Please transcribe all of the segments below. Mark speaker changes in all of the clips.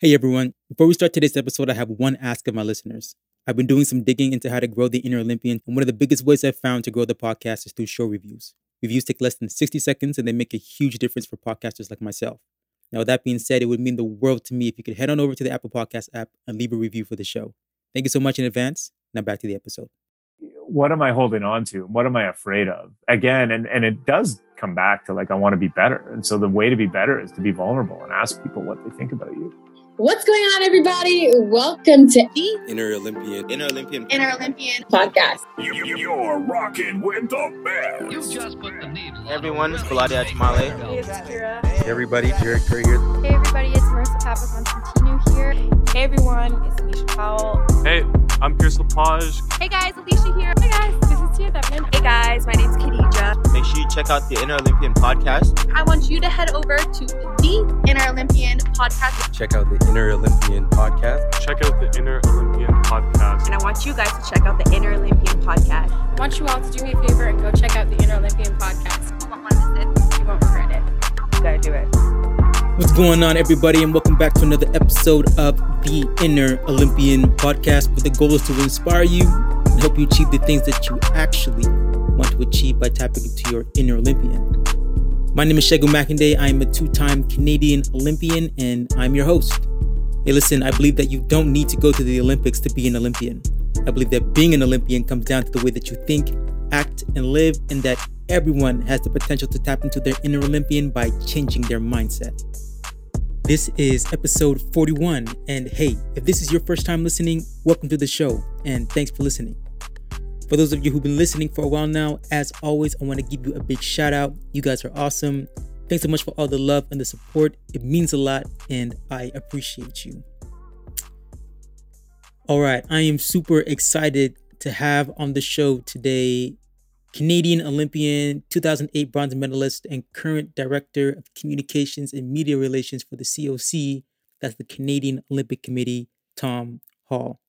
Speaker 1: Hey everyone, before we start today's episode, I have one ask of my listeners. I've been doing some digging into how to grow the inner Olympian, and one of the biggest ways I've found to grow the podcast is through show reviews. Reviews take less than 60 seconds and they make a huge difference for podcasters like myself. Now, with that being said, it would mean the world to me if you could head on over to the Apple Podcast app and leave a review for the show. Thank you so much in advance. Now back to the episode.
Speaker 2: What am I holding on to? What am I afraid of? Again, and, and it does come back to like, I want to be better. And so the way to be better is to be vulnerable and ask people what they think about you.
Speaker 3: What's going on, everybody? Welcome to the
Speaker 4: Inner Olympian. Inner Olympian.
Speaker 3: Inner Olympian podcast.
Speaker 5: You, you're rocking with the best.
Speaker 6: You just put the needle.
Speaker 4: Hey everyone, it's Kaladia Tamale.
Speaker 7: Hey, it's Kira.
Speaker 8: Hey everybody, Jared Curry here.
Speaker 7: Hey everybody, it's Marissa Papaconstantinou here.
Speaker 9: Hey everyone, it's Alicia Powell.
Speaker 10: Hey, I'm Chris Lepage.
Speaker 11: Hey guys, Alicia here.
Speaker 12: Hey guys, this is Tia Devlin.
Speaker 13: Hey guys, my name's Khadija.
Speaker 4: Make sure you check out the Inner Olympian podcast.
Speaker 11: I want you to head over to the Inner Olympian podcast.
Speaker 8: Check out the Inner Olympian podcast.
Speaker 10: Check out the Inner Olympian podcast.
Speaker 13: And I want you guys to check out the Inner Olympian podcast.
Speaker 12: I want you all to do me a favor and go check out the Inner Olympian podcast.
Speaker 11: You won't want to miss it.
Speaker 12: You won't regret it.
Speaker 13: You gotta do it.
Speaker 1: What's going on, everybody, and welcome back to another episode of the Inner Olympian podcast, where the goal is to inspire you and help you achieve the things that you actually want to achieve by tapping into your inner Olympian. My name is Segun Makinde. I am a two time Canadian Olympian, and I'm your host. Hey, listen, I believe that you don't need to go to the Olympics to be an Olympian. I believe that being an Olympian comes down to the way that you think, act, and live, and that everyone has the potential to tap into their inner Olympian by changing their mindset. This is episode 41. And hey, if this is your first time listening, welcome to the show and thanks for listening. For those of you who've been listening for a while now, as always, I want to give you a big shout out. You guys are awesome. Thanks so much for all the love and the support. It means a lot and I appreciate you. All right, I am super excited to have on the show today Canadian Olympian, 2008 bronze medalist, and current director of communications and media relations for the COC, that's the Canadian Olympic Committee, Tom Hall.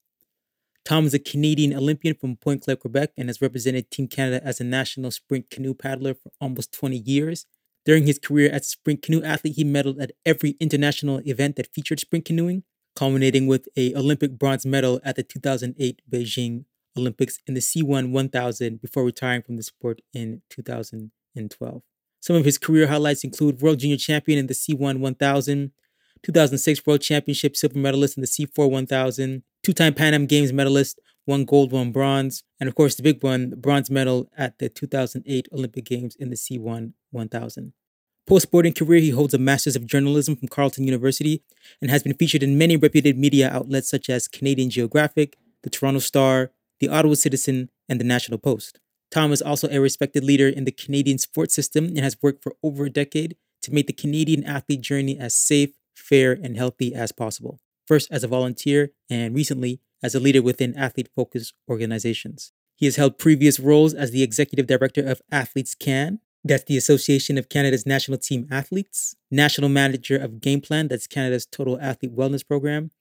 Speaker 1: Tom is a Canadian Olympian from Pointe Claire, Quebec, and has represented Team Canada as a national sprint canoe paddler for almost 20 years. During his career as a sprint canoe athlete, he medaled at every international event that featured sprint canoeing, culminating with a Olympic bronze medal at the 2008 Beijing Olympics in the C1 1000 before retiring from the sport in 2012. Some of his career highlights include World Junior Champion in the C1 1000, 2006 World Championship silver medalist in the C4 1000, two time Pan Am Games medalist, one gold, one bronze, and of course the big one, the bronze medal at the 2008 Olympic Games in the C1 1000. Post sporting career, he holds a Master's of Journalism from Carleton University and has been featured in many reputed media outlets such as Canadian Geographic, the Toronto Star, the Ottawa Citizen, and the National Post. Tom is also a respected leader in the Canadian sports system and has worked for over a decade to make the Canadian athlete journey as safe, fair, and healthy as possible. First as a volunteer, and recently as a leader within athlete focused organizations. He has held previous roles as the executive director of Athletes Can, that's the Association of Canada's National Team Athletes, national manager of Game Plan, that's Canada's Total Athlete Wellness Program,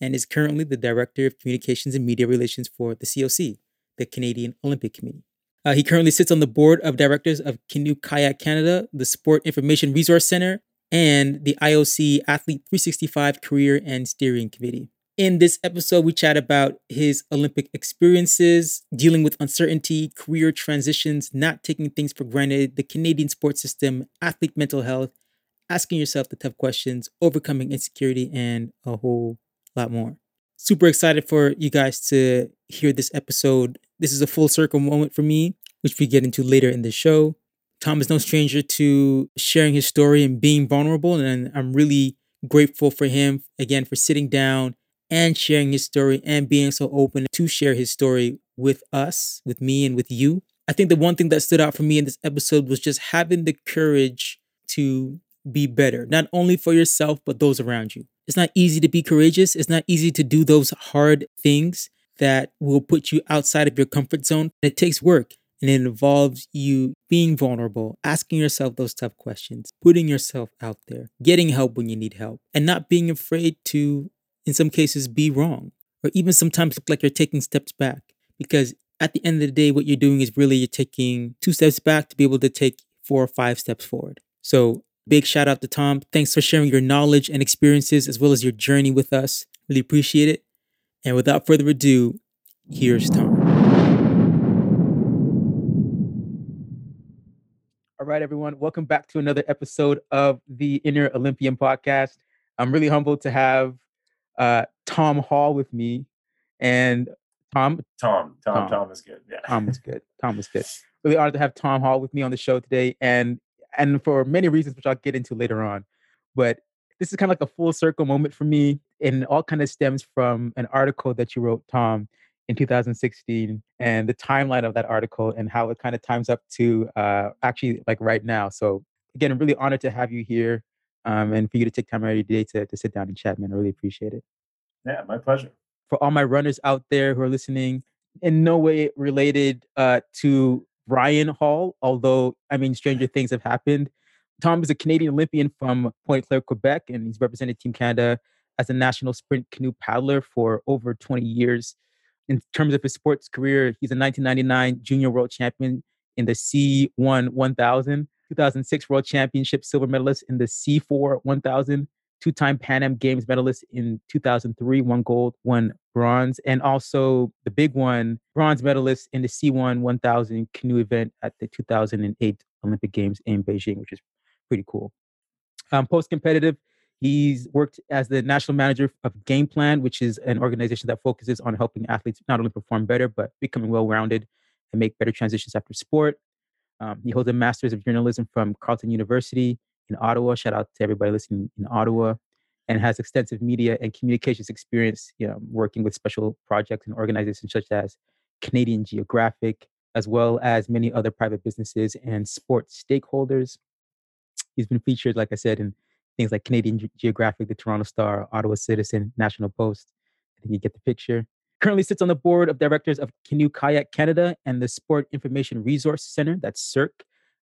Speaker 1: and is currently the Director of Communications and Media Relations for the COC, the Canadian Olympic Committee. Uh, he currently sits on the board of directors of Canoe Kayak Canada, the Sport Information Resource Center, and the IOC Athlete 365 Career and Steering Committee. In this episode, we chat about his Olympic experiences, dealing with uncertainty, career transitions, not taking things for granted, the Canadian sports system, athlete mental health, asking yourself the tough questions, overcoming insecurity, and a whole lot more. Super excited for you guys to hear this episode. This is a full circle moment for me, which we get into later in the show. Tom is no stranger to sharing his story and being vulnerable, and I'm really grateful for him again for sitting down and sharing his story and being so open to share his story with us, with me, and with you. I think the one thing that stood out for me in this episode was just having the courage to be better, not only for yourself, but those around you. It's not easy to be courageous. It's not easy to do those hard things that will put you outside of your comfort zone. It takes work and it involves you being vulnerable, asking yourself those tough questions, putting yourself out there, getting help when you need help, and not being afraid to, in some cases, be wrong or even sometimes look like you're taking steps back. Because at the end of the day, what you're doing is really you're taking two steps back to be able to take four or five steps forward. So Big shout out to Tom. Thanks for sharing your knowledge and experiences as well as your journey with us. Really appreciate it. And without further ado, here's Tom. All right, everyone. Welcome back to another episode of the Inner Olympian podcast. I'm really humbled to have uh, Tom Hall with me. And Tom,
Speaker 2: Tom, Tom, Tom, Tom is good. Yeah,
Speaker 1: Tom is good. Tom is good. Really honored to have Tom Hall with me on the show today, and and for many reasons, which I'll get into later on. But this is kind of like a full circle moment for me, and all kind of stems from an article that you wrote, Tom, in 2016 and the timeline of that article and how it kind of times up to uh, actually like right now. So again, I'm really honored to have you here um, and for you to take time out of your day to, to sit down and chat, man. I really appreciate it.
Speaker 2: Yeah, my pleasure.
Speaker 1: For all my runners out there who are listening, in no way related uh, to Ryan Hall, although I mean, stranger things have happened. Tom is a Canadian Olympian from Pointe Claire, Quebec, and he's represented Team Canada as a national sprint canoe paddler for over 20 years in terms of his sports career, he's a 1999 junior world champion in the C1 1000, 2006 world championship silver medalist in the C4 1000, two-time Pan Am Games medalist in 2003, one gold, one bronze, and also the big one, bronze medalist in the C1 1000 canoe event at the 2008 Olympic Games in Beijing, which is pretty cool. Um, post-competitive, He's worked as the national manager of Game Plan, which is an organization that focuses on helping athletes not only perform better, but becoming well rounded and make better transitions after sport. Um, he holds a master's of journalism from Carleton University in Ottawa. Shout out to everybody listening in Ottawa. And has extensive media and communications experience, you know, working with special projects and organizations such as Canadian Geographic, as well as many other private businesses and sports stakeholders. He's been featured, like I said, in things like Canadian Geographic, the Toronto Star, Ottawa Citizen, National Post. I think you get the picture. Currently sits on the board of directors of Canoe Kayak Canada and the Sport Information Resource Center, that's SIRC,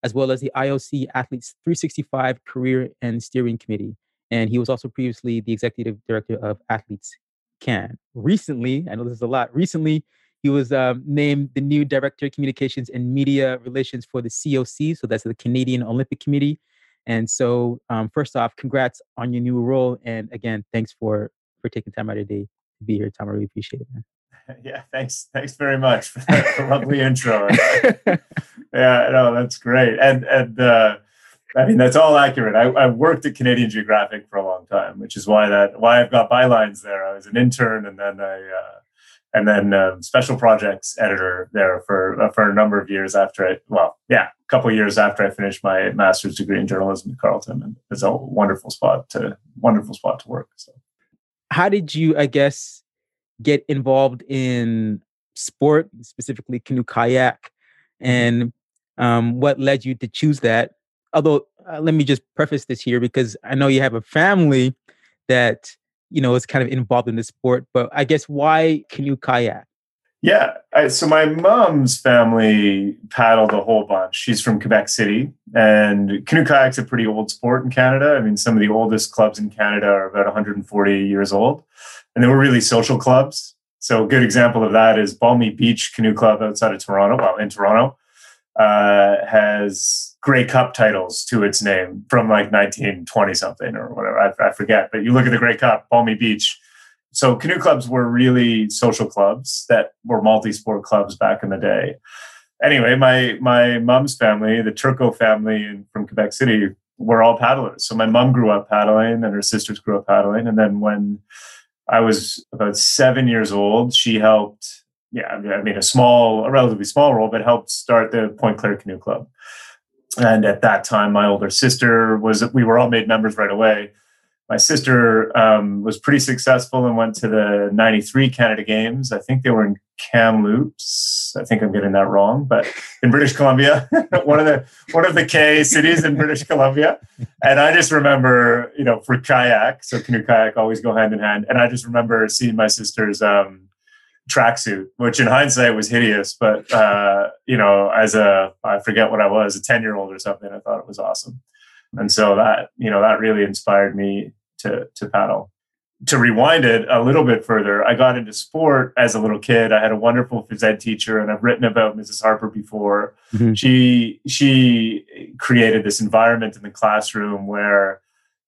Speaker 1: as well as the IOC Athletes 365 Career and Steering Committee. And he was also previously the executive director of Athletes Can. Recently, I know this is a lot, recently he was um, named the new director of communications and media relations for the COC, so that's the Canadian Olympic Committee, and so, um, first off, congrats on your new role, and again, thanks for for taking time out of your day to be here, Tom. I really appreciate it, man.
Speaker 2: Yeah, thanks. Thanks very much for that lovely intro. yeah, no, that's great. And and uh, I mean that's all accurate. I, I worked at Canadian Geographic for a long time, which is why that why I've got bylines there. I was an intern, and then I uh, and then uh, special projects editor there for uh, for a number of years after I well yeah a couple years after I finished my master's degree in journalism at Carleton and it's a wonderful spot to wonderful spot to work so
Speaker 1: how did you I guess get involved in sport specifically canoe kayak and um, what led you to choose that although uh, let me just preface this here because I know you have a family that you know, is kind of involved in the sport. But I guess why canoe kayak?
Speaker 2: Yeah. I, so my mom's family paddled a whole bunch. She's from Quebec City, and canoe kayak's a pretty old sport in Canada. I mean, some of the oldest clubs in Canada are about 140 years old, and they were really social clubs. So a good example of that is Balmy Beach Canoe Club outside of Toronto, well, in Toronto, uh, has Grey Cup titles to its name from like 1920 something or whatever. I, I forget. But you look at the Grey Cup, Balmy Beach. So canoe clubs were really social clubs that were multi-sport clubs back in the day. Anyway, my my mom's family, the Turco family from Quebec City, were all paddlers. So my mom grew up paddling, and her sisters grew up paddling. And then when I was about seven years old, she helped. Yeah, I made a small, a relatively small role, but helped start the Pointe Claire Canoe Club and at that time my older sister was we were all made members right away my sister um, was pretty successful and went to the 93 canada games. I think they were in kamloops. I think i'm getting that wrong but in british columbia. One of the one of the k cities in british columbia. And i just remember you know for kayak so canoe kayak always go hand in hand. And i just remember seeing my sister's um, tracksuit, which in hindsight was hideous. But uh, you know, as a I forget what I was, a ten year old or something, I thought it was awesome, and so that you know that really inspired me to to paddle. to rewind it a little bit further, I got into sport as a little kid. I had a wonderful phys ed teacher, and I've written about Mrs. Harper before. Mm-hmm. She she created this environment in the classroom where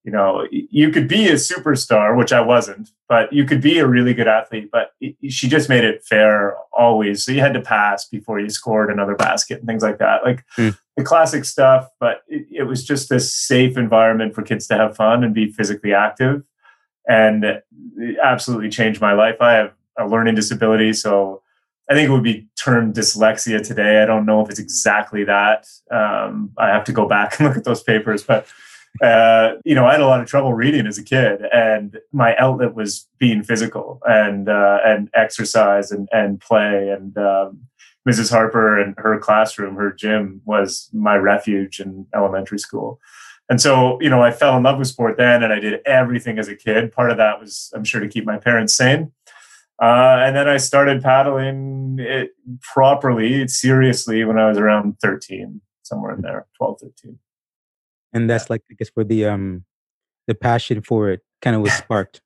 Speaker 2: you know you could be a superstar, which I wasn't, but you could be a really good athlete. But she just made it fair always. So you had to pass before you scored another basket and things like that, like mm. The classic stuff. But it, it was just this safe environment for kids to have fun and be physically active and it absolutely changed my life. I have a learning disability, so I think it would be termed dyslexia today. I don't know if it's exactly that. Um, I have to go back and look at those papers, but uh, you know, I had a lot of trouble reading as a kid, and my outlet was being physical and uh, and exercise and and play. And um, Mrs. Harper and her classroom, her gym, was my refuge in elementary school. And so, you know, I fell in love with sport then and I did everything as a kid. Part of that was, I'm sure, to keep my parents sane. Uh, and then I started paddling it properly, seriously, when I was around 13, somewhere in there, 12, 13.
Speaker 1: And that's like, I guess, where the um the passion for it kind of was sparked.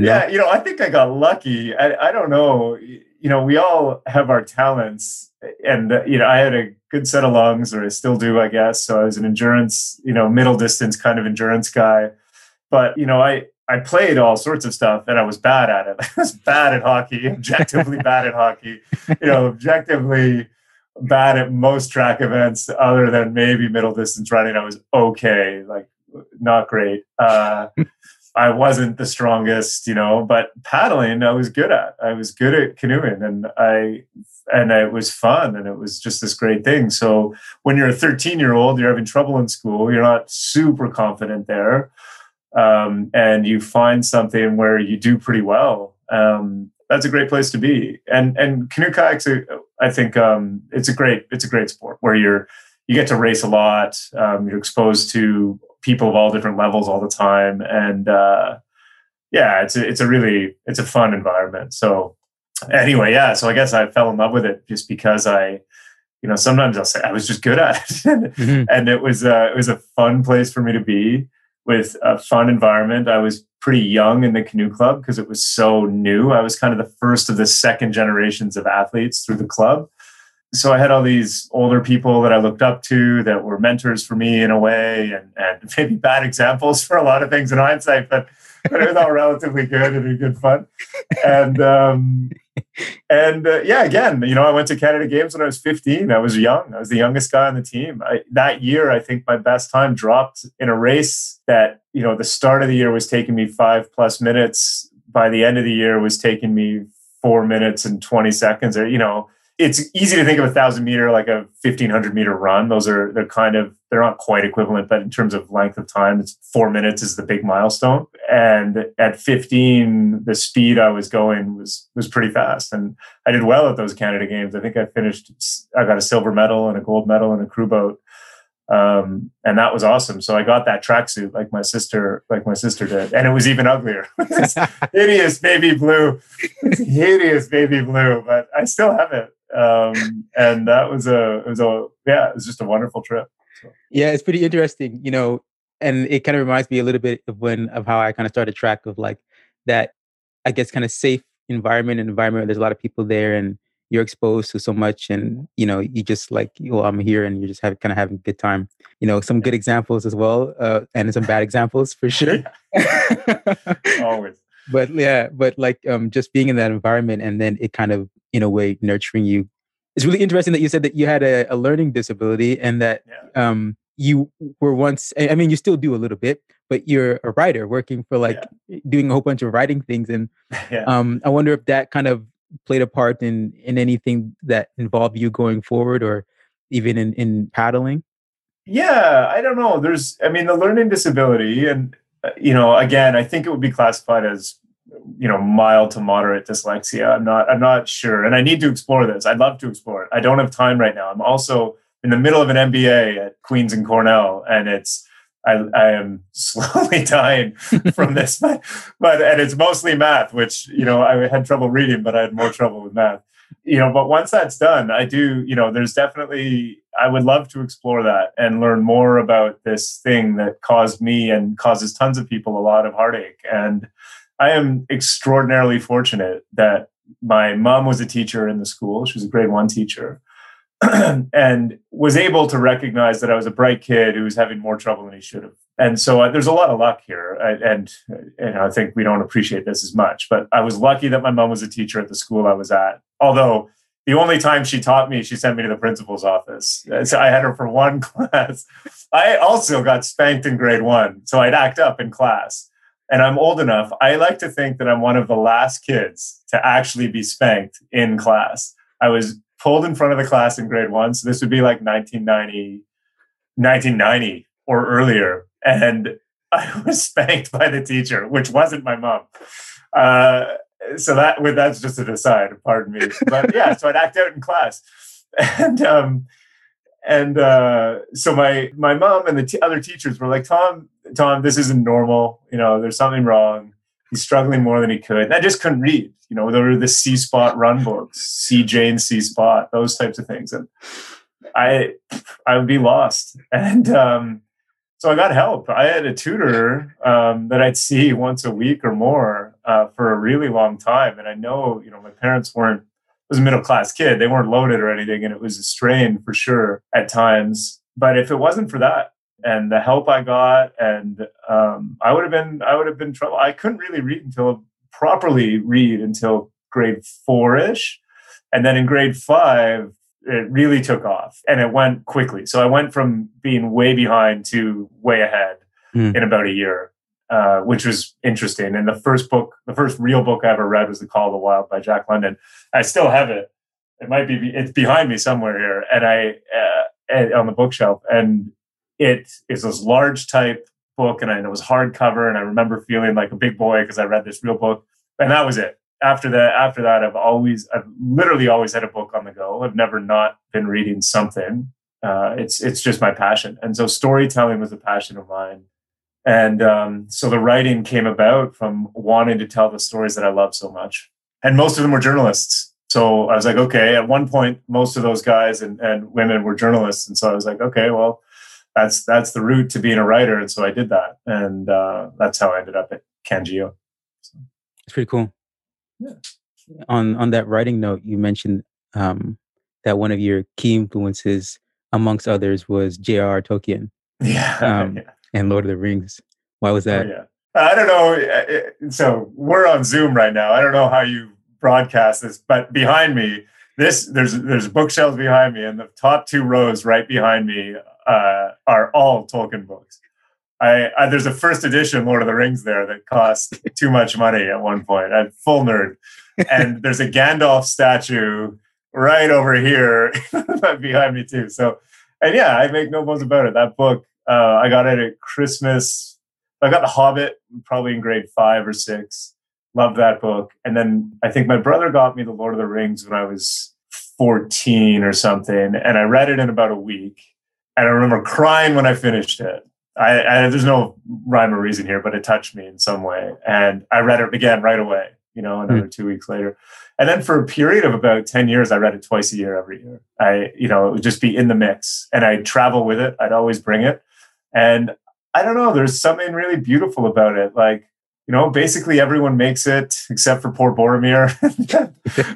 Speaker 2: Yeah, you know, I think I got lucky. I, I don't know. You know, we all have our talents, and uh, you know, I had a good set of lungs, or I still do, I guess. So I was an endurance, you know, middle distance kind of endurance guy. But you know, I I played all sorts of stuff, and I was bad at it. I was bad at hockey, objectively bad at hockey. You know, objectively bad at most track events, other than maybe middle distance running. I was okay, like not great. Uh, I wasn't the strongest, you know, but paddling I was good at. I was good at canoeing and I and it was fun and it was just this great thing. So when you're a 13 year old, you're having trouble in school, you're not super confident there. Um, and you find something where you do pretty well. Um, that's a great place to be. And and canoe kayaks, I think um, it's a great it's a great sport where you're you get to race a lot. Um, you're exposed to people of all different levels all the time, and uh, yeah, it's a, it's a really it's a fun environment. So anyway, yeah, so I guess I fell in love with it just because I, you know, sometimes I'll say I was just good at it, mm-hmm. and it was uh, it was a fun place for me to be with a fun environment. I was pretty young in the canoe club because it was so new. I was kind of the first of the second generations of athletes through the club so I had all these older people that I looked up to that were mentors for me in a way, and, and maybe bad examples for a lot of things in hindsight, but, but it was all relatively good and good fun. And um, and uh, yeah, again, you know, I went to Canada Games when I was 15. I was young. I was the youngest guy on the team. I, that year, I think my best time dropped in a race that you know the start of the year was taking me five plus minutes. By the end of the year, was taking me four minutes and 20 seconds, or you know it's easy to think of a thousand meter like a 1500 meter run. Those are, they're kind of, they're not quite equivalent, but in terms of length of time, it's four minutes is the big milestone. And at 15, the speed I was going was, was pretty fast. And I did well at those Canada games. I think I finished, I got a silver medal and a gold medal and a crew boat. Um, and that was awesome. So I got that tracksuit like my sister, like my sister did, and it was even uglier. hideous baby blue, hideous baby blue, but I still have it um, and that was a it was a yeah it was just a wonderful trip. So.
Speaker 1: Yeah, it's pretty interesting, you know, and it kind of reminds me a little bit of when of how I kind of started track of like that, I guess, kind of safe environment and environment. There's a lot of people there, and you're exposed to so much, and you know, you just like, well, I'm here, and you're just have, kind of having a good time. You know, some good examples as well, uh, and some bad examples for sure.
Speaker 2: Always
Speaker 1: but yeah, but like um, just being in that environment and then it kind of in a way nurturing you. It's really interesting that you said that you had a, a learning disability and that yeah. um, you were once. I mean, you still do a little bit, but you're a writer working for like yeah. doing a whole bunch of writing things, and yeah. um, I wonder if that kind of played a part in in anything that involved you going forward, or even in in paddling.
Speaker 2: Yeah, I don't know. There's, I mean, the learning disability, and uh, you know, again, I think it would be classified as you know mild to moderate dyslexia. I'm not I'm not sure, and I need to explore this. I'd love to explore it. I don't have time right now. I'm also in the middle of an MBA at Queen's and Cornell, and it's I, I am slowly dying from this, but but and it's mostly math, which you know I had trouble reading, but I had more trouble with math. You know, but once that's done, I do. You know, there's definitely I would love to explore that and learn more about this thing that caused me and causes tons of people a lot of heartache and I am extraordinarily fortunate that my mom was a teacher in the school. She was a grade one teacher and was able to recognize that I was a bright kid who was having more trouble than he should have. And so uh, there's a lot of luck here. I, and uh, you know, I think we don't appreciate this as much, but I was lucky that my mom was a teacher at the school I was at. Although the only time she taught me, she sent me to the principal's office. Uh, so I had her for one class. I also got spanked in grade one. So I'd act up in class. And I'm old enough. I like to think that I'm one of the last kids to actually be spanked in class. I was pulled in front of the class in grade one. So this would be like 1990, 1990 or earlier. And I was spanked by the teacher, which wasn't my mom. Uh, so that that's just a aside, pardon me. But yeah, so I'd act out in class. And um, and uh, so my my mom and the t- other teachers were like, Tom, Tom, this isn't normal. You know, there's something wrong he's struggling more than he could. And I just couldn't read. You know, there were the C spot run books, C Jane C spot, those types of things. And I I would be lost. And um, so I got help. I had a tutor um, that I'd see once a week or more uh, for a really long time. And I know, you know, my parents weren't was a middle class kid. They weren't loaded or anything, and it was a strain for sure at times. But if it wasn't for that, and the help I got, and um, I would have been I would have been trouble. I couldn't really read until properly read until grade four ish, and then in grade five it really took off and it went quickly. So I went from being way behind to way ahead mm. in about a year, uh, which was interesting. And the first book, the first real book I ever read was The Call of the Wild by Jack London. I still have it. It might be it's behind me somewhere here, and I uh, on the bookshelf and it is this large type book and it was hardcover and I remember feeling like a big boy because I read this real book and that was it. After that, after that, I've always, I've literally always had a book on the go. I've never not been reading something. Uh, it's it's just my passion, and so storytelling was a passion of mine. And um, so the writing came about from wanting to tell the stories that I love so much. And most of them were journalists. So I was like, okay, at one point, most of those guys and, and women were journalists. And so I was like, okay, well, that's that's the route to being a writer, and so I did that, and uh, that's how I ended up at Can Geo.
Speaker 1: So. It's pretty cool.
Speaker 2: Yeah.
Speaker 1: On on that writing note, you mentioned um, that one of your key influences, amongst others, was J.R.R. Tolkien.
Speaker 2: Yeah.
Speaker 1: Um,
Speaker 2: yeah.
Speaker 1: And Lord of the Rings. Why was that?
Speaker 2: Oh, yeah. I don't know. So we're on Zoom right now. I don't know how you broadcast this, but behind me, this there's there's bookshelves behind me, and the top two rows right behind me uh, are all Tolkien books. I, I, there's a first edition Lord of the Rings there that cost too much money at one point. I'm full nerd, and there's a Gandalf statue right over here behind me too. So, and yeah, I make no bones about it. That book, uh, I got it at Christmas. I got The Hobbit probably in grade five or six. Loved that book, and then I think my brother got me The Lord of the Rings when I was 14 or something, and I read it in about a week and I remember crying when I finished it. I, I, there's no rhyme or reason here, but it touched me in some way, and I read it again right away. You know, another mm. two weeks later, and then for a period of about ten years, I read it twice a year, every year. I, you know, it would just be in the mix, and I'd travel with it. I'd always bring it, and I don't know. There's something really beautiful about it. Like, you know, basically everyone makes it except for poor Boromir,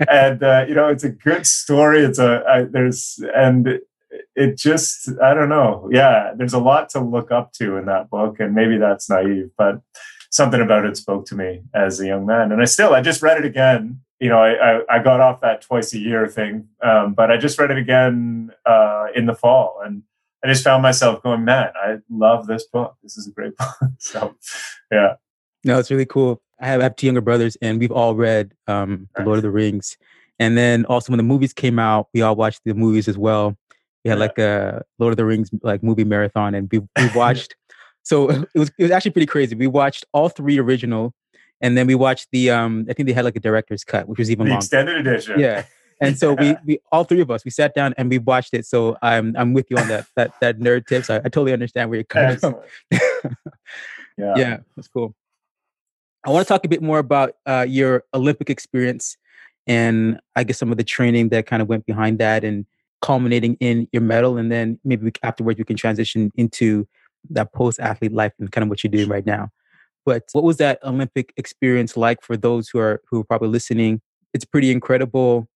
Speaker 2: and uh, you know, it's a good story. It's a I, there's and it just i don't know yeah there's a lot to look up to in that book and maybe that's naive but something about it spoke to me as a young man and i still i just read it again you know i i, I got off that twice a year thing um, but i just read it again uh, in the fall and i just found myself going man i love this book this is a great book so yeah
Speaker 1: no it's really cool i have, I have two younger brothers and we've all read um, the lord of the rings and then also when the movies came out we all watched the movies as well we had yeah. like a Lord of the Rings like movie marathon, and we, we watched. so it was it was actually pretty crazy. We watched all three original, and then we watched the um I think they had like a director's cut, which was even
Speaker 2: the
Speaker 1: longer.
Speaker 2: extended edition.
Speaker 1: Yeah. And so we, we all three of us we sat down and we watched it. So I'm I'm with you on that that that nerd tips. I, I totally understand where you're coming Excellent. from. yeah, yeah, that's cool. I want to talk a bit more about uh, your Olympic experience and I guess some of the training that kind of went behind that and culminating in your medal and then maybe afterwards we can transition into that post athlete life and kind of what you're doing right now But what was that Olympic experience like for those who are who are probably listening? It's pretty incredible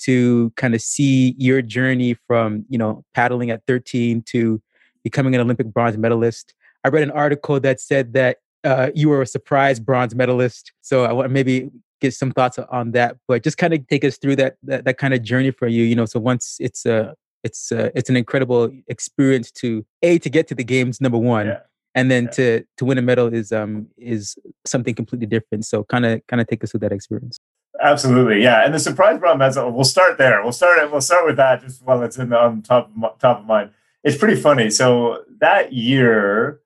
Speaker 1: to kind of see your journey from you know paddling at 13 to becoming an Olympic bronze medalist. I read an article that said that uh, you were a surprise bronze medalist. So I want maybe get some thoughts on that, but just kind of take us through that, that that kind of journey for you. You know, so once it's a it's uh, it's an incredible experience to a to get to the games number one, yeah. and then yeah. to to win a medal is um is something completely different. So kind of kind of take us through that experience.
Speaker 2: Absolutely, yeah. And the surprise bronze medal, we'll start there. We'll start we'll start with that just while it's in the, on top of, top of mind. It's pretty funny. So that year,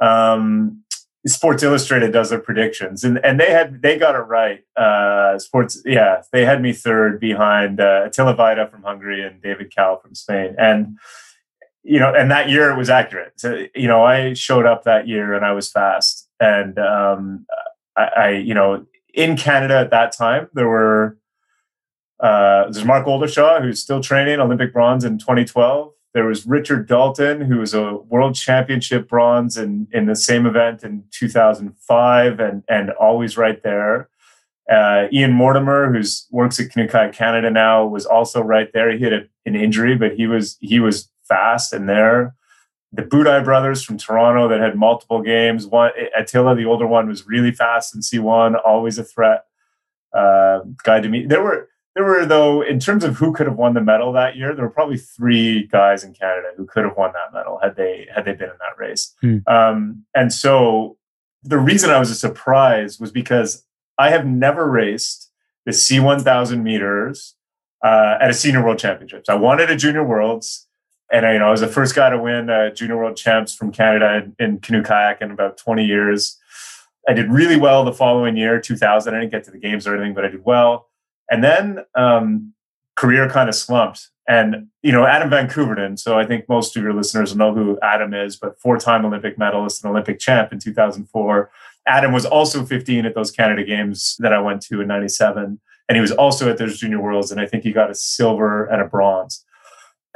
Speaker 2: um, Sports Illustrated does their predictions, and and they had they got it right. Uh, Sports, yeah, they had me third behind uh, Attila Vajda from Hungary and David Cal from Spain, and you know, and that year it was accurate. So you know, I showed up that year and I was fast, and um, I, I you know, in Canada at that time there were uh, there's Mark Oldershaw who's still training Olympic bronze in 2012. There was Richard Dalton, who was a world championship bronze in, in the same event in 2005 and, and always right there. Uh, Ian Mortimer, who works at Canoe Canada now, was also right there. He had a, an injury, but he was he was fast and there. The Buday brothers from Toronto that had multiple games. One Attila, the older one, was really fast in C1, always a threat. Uh, guy to me, there were there were, though, in terms of who could have won the medal that year, there were probably three guys in Canada who could have won that medal had they had they been in that race. Hmm. Um, and so the reason I was a surprise was because I have never raced the C1000 meters uh, at a senior world championships. I wanted a junior worlds, and I, you know I was the first guy to win a junior world champs from Canada in, canoe kayak in about 20 years. I did really well the following year, 2000. I didn't get to the games or anything, but I did well. And then um, career kind of slumped. And, you know, Adam Van Koeverden, so I think most of your listeners know who Adam is, but four time Olympic medalist and Olympic champ in 2004. Adam was also 15 at those Canada Games that I went to in 97. And he was also at those Junior Worlds. And I think he got a silver and a bronze.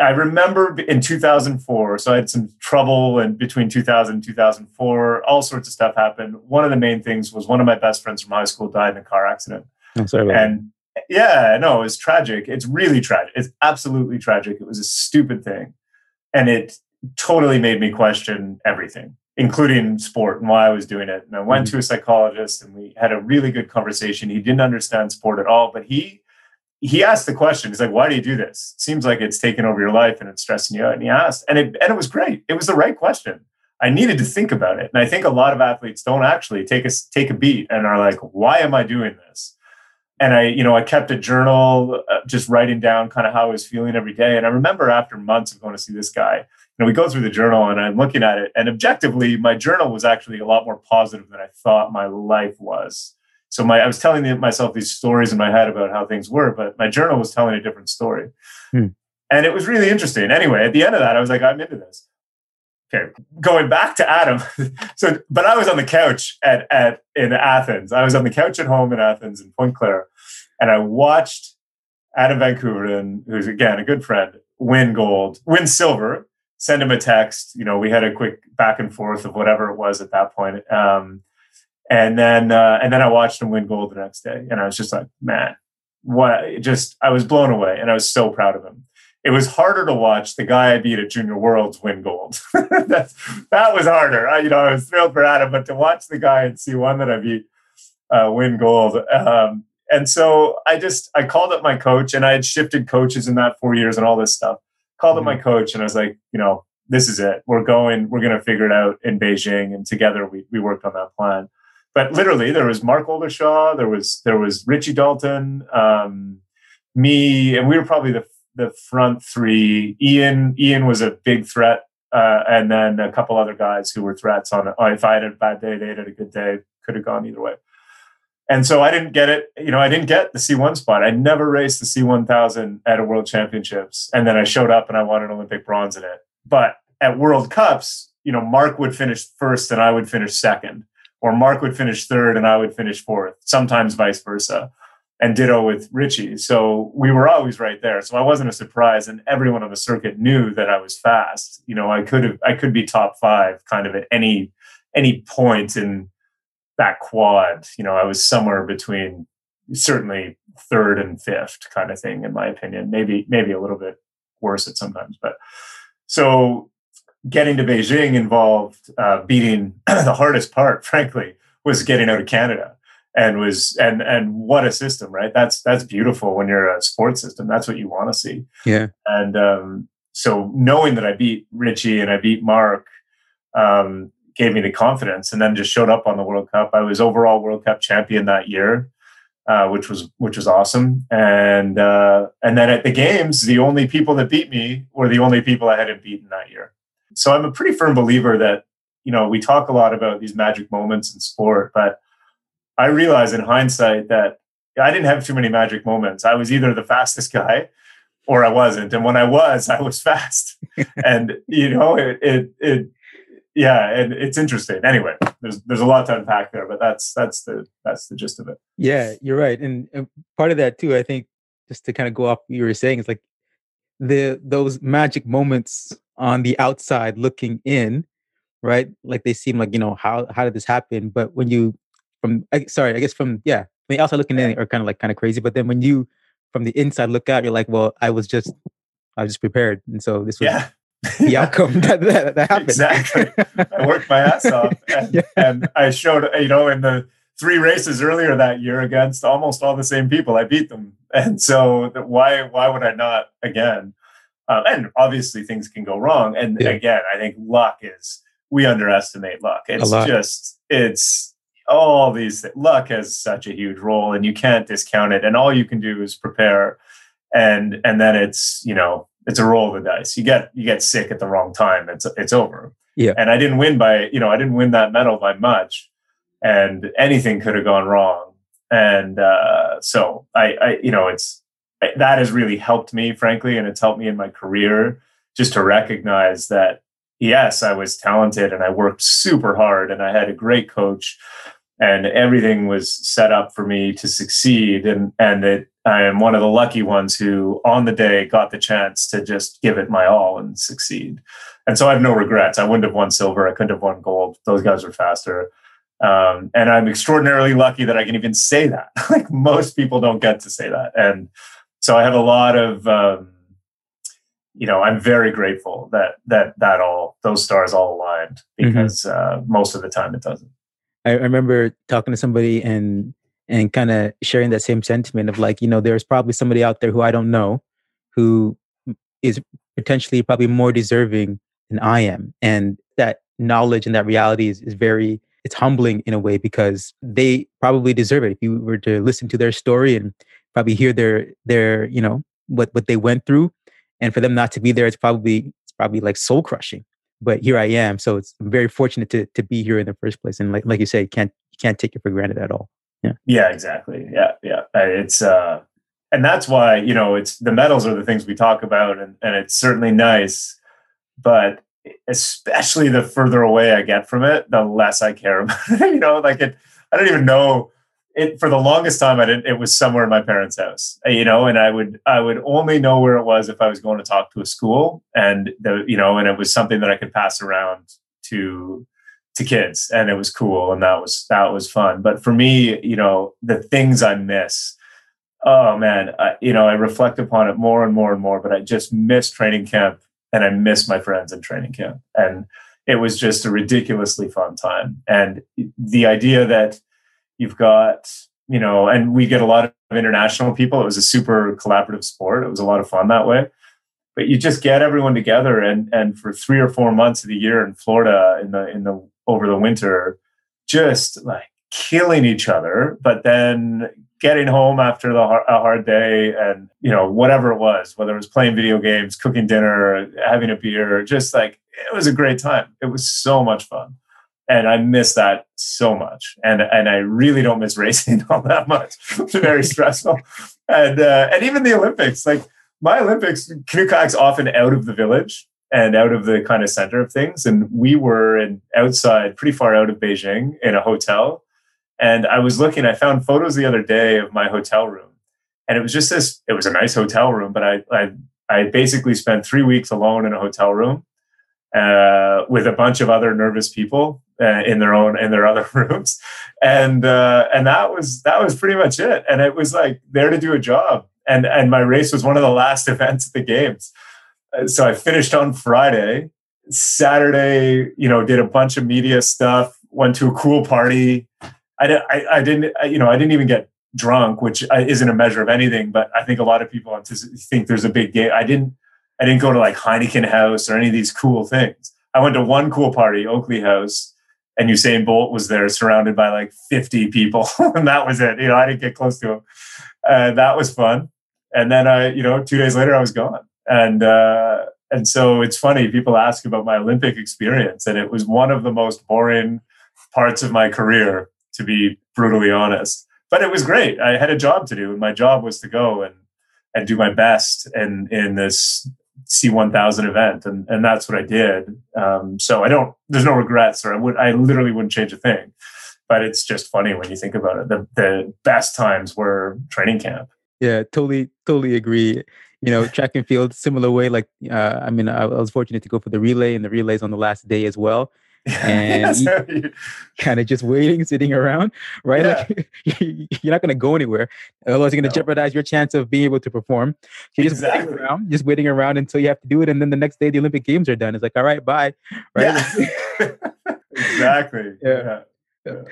Speaker 2: I remember in 2004, so I had some trouble and between 2000 and 2004, all sorts of stuff happened. One of the main things was one of my best friends from high school died in a car accident.
Speaker 1: I'm sorry
Speaker 2: and yeah, no, it was tragic. It's really tragic. It's absolutely tragic. It was a stupid thing. And it totally made me question everything, including sport and why I was doing it. And I went mm-hmm. to a psychologist and we had a really good conversation. He didn't understand sport at all, but he he asked the question. He's like, "Why do you do this? It seems like it's taking over your life and it's stressing you out." And he asked, and it and it was great. It was the right question. I needed to think about it, and I think a lot of athletes don't actually take a take a beat and are like, "Why am I doing this?" and I, you know, I kept a journal, uh, just writing down kind of how I was feeling every day. And I remember after months of going to see this guy, you know, we go through the journal and I'm looking at it, and objectively, my journal was actually a lot more positive than I thought my life was. So my, I was telling myself these stories in my head about how things were, but my journal was telling a different story, hmm. and it was really interesting. Anyway, at the end of that, I was like, I'm into this. Okay, going back to Adam. so, but I was on the couch at at in Athens. I was on the couch at home in Athens in Pointe-Claire, and I watched Adam Vancouver, Koeverden, who's again a good friend, win gold, win silver. Send him a text. You know, we had a quick back and forth of whatever it was at that point. Um, and then uh, and then I watched him win gold the next day, and I was just like, man, what? Just I was blown away, and I was so proud of him it was harder to watch the guy I beat at Junior Worlds win gold. that, that was harder. I, you know, I was thrilled for Adam, but to watch the guy and see one that I beat uh, win gold. Um, and so I just, I called up my coach and I had shifted coaches in that four years and all this stuff. Called mm-hmm. up my coach and I was like, you know, this is it. We're going, we're going to figure it out in Beijing. And together we, we worked on that plan. But literally there was Mark Oldershaw, there was, there was Richie Dalton, um, me, and we were probably the the front three. Ian Ian was a big threat, uh, and then a couple other guys who were threats on. Oh, if I had a bad day, they had a good day. Could have gone either way. And so I didn't get it. You know, I didn't get the C1 spot. I never raced the C1000 at a World Championships, and then I showed up and I won an Olympic bronze in it. But at World Cups, you know, Mark would finish first and I would finish second, or Mark would finish third and I would finish fourth. Sometimes vice versa and ditto with Richie. So we were always right there. So I wasn't a surprise, and everyone on the circuit knew that I was fast. You know, I could have, I could be top five, kind of at any any point in that quad, you know, I was somewhere between certainly third and fifth kind of thing, in my opinion. Maybe maybe a little bit worse at sometimes, but so getting to Beijing involved uh, beating the hardest part, frankly, was getting out of Canada and was and and what a system right? That's that's beautiful when you're a sports system. That's what you want to see.
Speaker 1: Yeah.
Speaker 2: And um, so knowing that i beat richie and i beat mark um, gave me the confidence and then just showed up on the world cup. I was overall world cup champion that year uh, which was which was awesome. And uh, and then at the games the only people that beat me were the only people i hadn't beaten that year so i'm a pretty firm believer that you know we talk a lot about these magic moments in sport but I realize in hindsight that I didn't have too many magic moments. I was either the fastest guy or I wasn't. And when I was, I was fast. and you know, it, it, it yeah, and it's interesting. Anyway, there's there's a lot to unpack there, but that's that's the that's the gist of it.
Speaker 1: Yeah, you're right. And, and part of that too, I think, just to kind of go off what you were saying, is like the those magic moments on the outside looking in, right? Like they seem like, you know, how how did this happen? But when you from I, sorry, I guess from yeah, the outside looking in are kind of like kind of crazy, but then when you from the inside look out, you're like, well, I was just I was just prepared, and so this was
Speaker 2: yeah.
Speaker 1: the outcome that, that, that happened.
Speaker 2: Exactly. I worked my ass off, and, yeah. and I showed you know in the three races earlier that year against almost all the same people, I beat them, and so why why would I not again? Um, and obviously things can go wrong, and yeah. again, I think luck is we underestimate luck. It's just it's all these luck has such a huge role and you can't discount it. And all you can do is prepare. And and then it's you know it's a roll of the dice. You get you get sick at the wrong time. It's it's over.
Speaker 1: Yeah.
Speaker 2: And i didn't win by you know i didn't win that medal by much. And anything could have gone wrong. And uh so i i you know it's that has really helped me frankly and it's helped me in my career just to recognize that yes i was talented and i worked super hard and i had a great coach and everything was set up for me to succeed and and that I am one of the lucky ones who on the day got the chance to just give it my all and succeed. And so I have no regrets. I wouldn't have won silver. I couldn't have won gold. Those guys were faster. Um, and I'm extraordinarily lucky that I can even say that. like most people don't get to say that. And so I have a lot of, um, you know, I'm very grateful that that that all those stars all aligned mm-hmm. because mm-hmm. uh, most of the time it doesn't.
Speaker 1: I, remember talking to somebody and and kind of sharing that same sentiment of like, you know, there's probably somebody out there who I don't know who is potentially probably more deserving than I am. And that knowledge and that reality is, is very it's humbling in a way because they probably deserve it. If you were to listen to their story and probably hear their their, you know, what what they went through and for them not to be there, it's probably it's probably like soul crushing but here I am. So it's I'm very fortunate to to be here in the first place. And like like you said, you can't you can't take it for granted at all. Yeah.
Speaker 2: Yeah, exactly. Yeah, yeah. It's uh and that's why, you know, it's the medals are the things we talk about and, and it's certainly nice, but especially the further away I get from it, the less I care about it. you know, like it I don't even know it for the longest time I didn't it was somewhere in my parents' house. You know, and I would I would only know where it was if I was going to talk to a school and the you know, and it was something that I could pass around to to kids and it was cool and that was that was fun. But for me, you know, the things I miss oh man, I, you know, I reflect upon it more and more and more, but I just miss training camp and I miss my friends in training camp. And it was just a ridiculously fun time. And the idea that You've got, you know, and we get a lot of international people. It was a super collaborative sport. It was a lot of fun that way. But you just get everyone together and and for three or four months of the year in Florida in the in the over the winter, just like killing each other, but then getting home after the a hard day and you know whatever it was, whether it was playing video games, cooking dinner, having a beer, just like it was a great time. It was so much fun and I miss that so much. And and I really don't miss racing all that much. It's very stressful. And uh, and even the Olympics, like my Olympics, canoe kayak's often out of the village and out of the kind of center of things. And we were in outside, pretty far out of Beijing, in a hotel. And I was looking. I found photos the other day of my hotel room, and it was just this. It was a nice hotel room, but I I I basically spent three weeks alone in a hotel room uh, with a bunch of other nervous people uh, in their own in their other rooms, and uh, and that was that was pretty much it. And it was like there to do a job, and and my race was one of the last events at the games. Uh, so I finished on Friday. Saturday, you know, did a bunch of media stuff. Went to a cool party. I, I, I didn't, you know, I didn't even get drunk, which isn't a measure of anything. But I think a lot of people think there's a big game. I didn't I didn't go to like Heineken House or any of these cool things. I went to one cool party, Oakley House, and Usain Bolt was there, surrounded by like 50 people, and that was it. You know, I didn't get close to him. Uh, that was fun. And then I, you know, two days later, I was gone. And uh, and so it's funny. People ask about my Olympic experience, and it was one of the most boring parts of my career, to be brutally honest. But it was great. I had a job to do, and my job was to go and and do my best in in this C1000 event, and and that's what I did. Um, so I don't. There's no regrets, or I would. I literally wouldn't change a thing. But it's just funny when you think about it. The the best times were training camp.
Speaker 1: Yeah, totally, totally agree. You know, track and field, similar way. Like, uh, I mean, I, I was fortunate to go for the relay, and the relays on the last day as well and kind of just waiting, sitting around, right? Yeah. Like you're not going to go anywhere. Otherwise, you're going to no. jeopardize your chance of being able to perform. you're just exactly. waiting around, just waiting around until you have to do it, and then the next day the Olympic Games are done. It's like, all right, bye, right?
Speaker 2: Yeah. exactly.
Speaker 1: Yeah. yeah.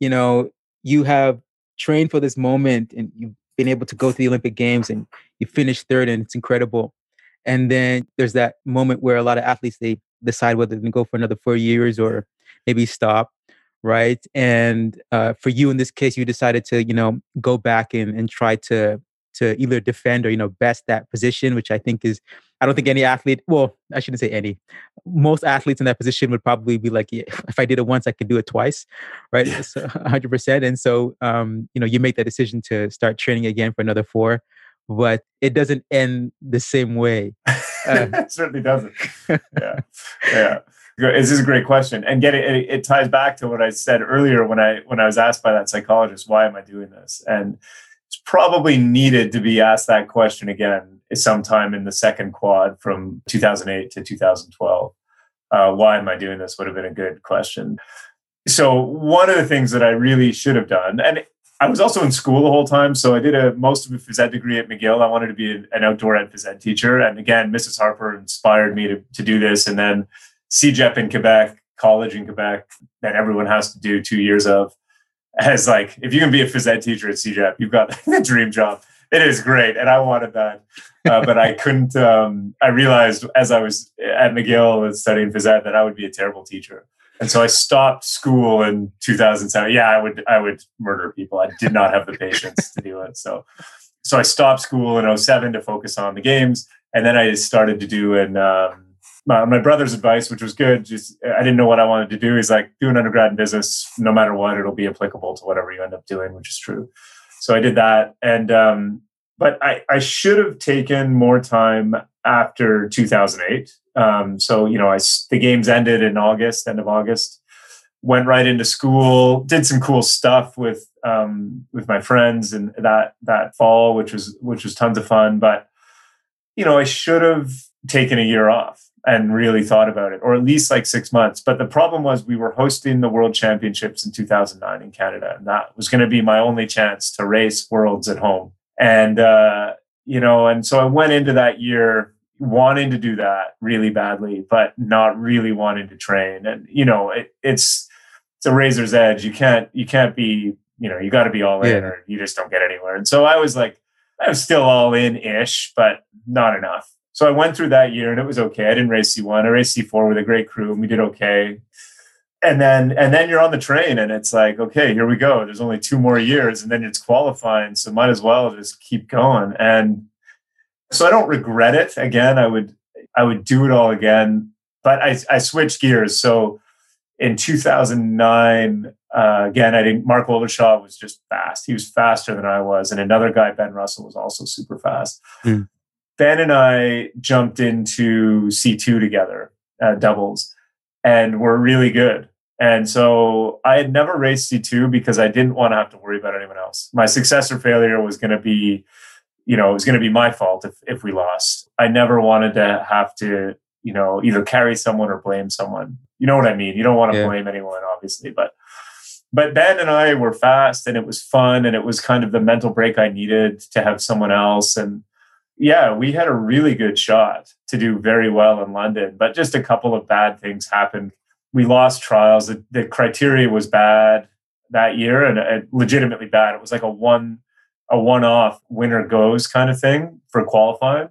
Speaker 1: You know, you have trained for this moment, and you've been able to go to the Olympic Games, and you finish third, and it's incredible. And then there's that moment where a lot of athletes they decide whether to go for another four years or maybe stop right? And uh, for you in this case you decided to you know go back and, and try to to either defend or you know best that position which i think is i don't think any athlete well i shouldn't say any most athletes in that position would probably be like yeah, if i did it once i could do it twice right? So 100% and so um, you know you make that decision to start training again for another four but it doesn't end the same way
Speaker 2: it certainly doesn't. Yeah, yeah. This is a great question, and get it, it, it. ties back to what I said earlier when I when I was asked by that psychologist, "Why am I doing this?" And it's probably needed to be asked that question again sometime in the second quad from 2008 to 2012. Uh, why am I doing this? Would have been a good question. So one of the things that I really should have done, and I was also in school the whole time, so I did a most of a phys ed degree at McGill. I wanted to be an, outdoor ed phys ed teacher, and again, Mrs. Harper inspired me to, to do this. And then CEGEP in Quebec, college in Quebec, that everyone has to do two years of, as like if you can be a phys ed teacher at CEGEP, you've got the dream job. It is great, and I wanted that, uh, but I couldn't. Um, I realized as I was at McGill and studying phys ed that I would be a terrible teacher and so I stopped school in 2007. Yeah, I would I would murder people. I did not have the patience to do it. So so I stopped school in 07 to focus on the games, and then I started to do an um, my, my, brother's advice, which was good. Just I didn't know what I wanted to do. He's like, do an undergrad in business. No matter what, it'll be applicable to whatever you end up doing, which is true. So I did that, and um, but I, I should have taken more time after 2008 um, so you know, I the games ended in August, end of August. Went right into school, did some cool stuff with um, with my friends and that that fall, which was which was tons of fun. But you know, I should have taken a year off and really thought about it, or at least like six months. But the problem was we were hosting the World Championships in 2009 in Canada, and that was going to be my only chance to race worlds at home. And uh, you know, and so I went into that year wanting to do that really badly, but not really wanting to train. And you know, it, it's it's a razor's edge. You can't you can't be you know you got to be all in, yeah. or you just don't get anywhere. And so I was like, I was still all in ish, but not enough. So I went through that year and it was okay. I didn't race C one. I raced C four with a great crew, and we did okay. And then and then you're on the train, and it's like, okay, here we go. There's only two more years, and then it's qualifying, so might as well just keep going. And so I don't regret it. Again, I would I would do it all again, but I, I switched gears. So in 2009, uh, again, I think Mark Oldershaw was just fast. He was faster than I was, and another guy, Ben Russell, was also super fast. Mm. Ben and I jumped into C2 together, uh, doubles, and we're really good. And so I had never raced C2 because I didn't want to have to worry about anyone else. My success or failure was going to be you know, it was going to be my fault if, if we lost. I never wanted to have to you know, either carry someone or blame someone. You know what I mean? You don't want to
Speaker 1: Yeah.
Speaker 2: blame anyone, obviously, but but Ben and I were fast and it was fun and it was kind of the mental break I needed to have someone else. And yeah, we had a really good shot to do very well in London, but just a couple of bad things happened. We lost trials. The, the criteria was bad that year and legitimately bad. It was like a one a one-off winner goes kind of thing for qualifying,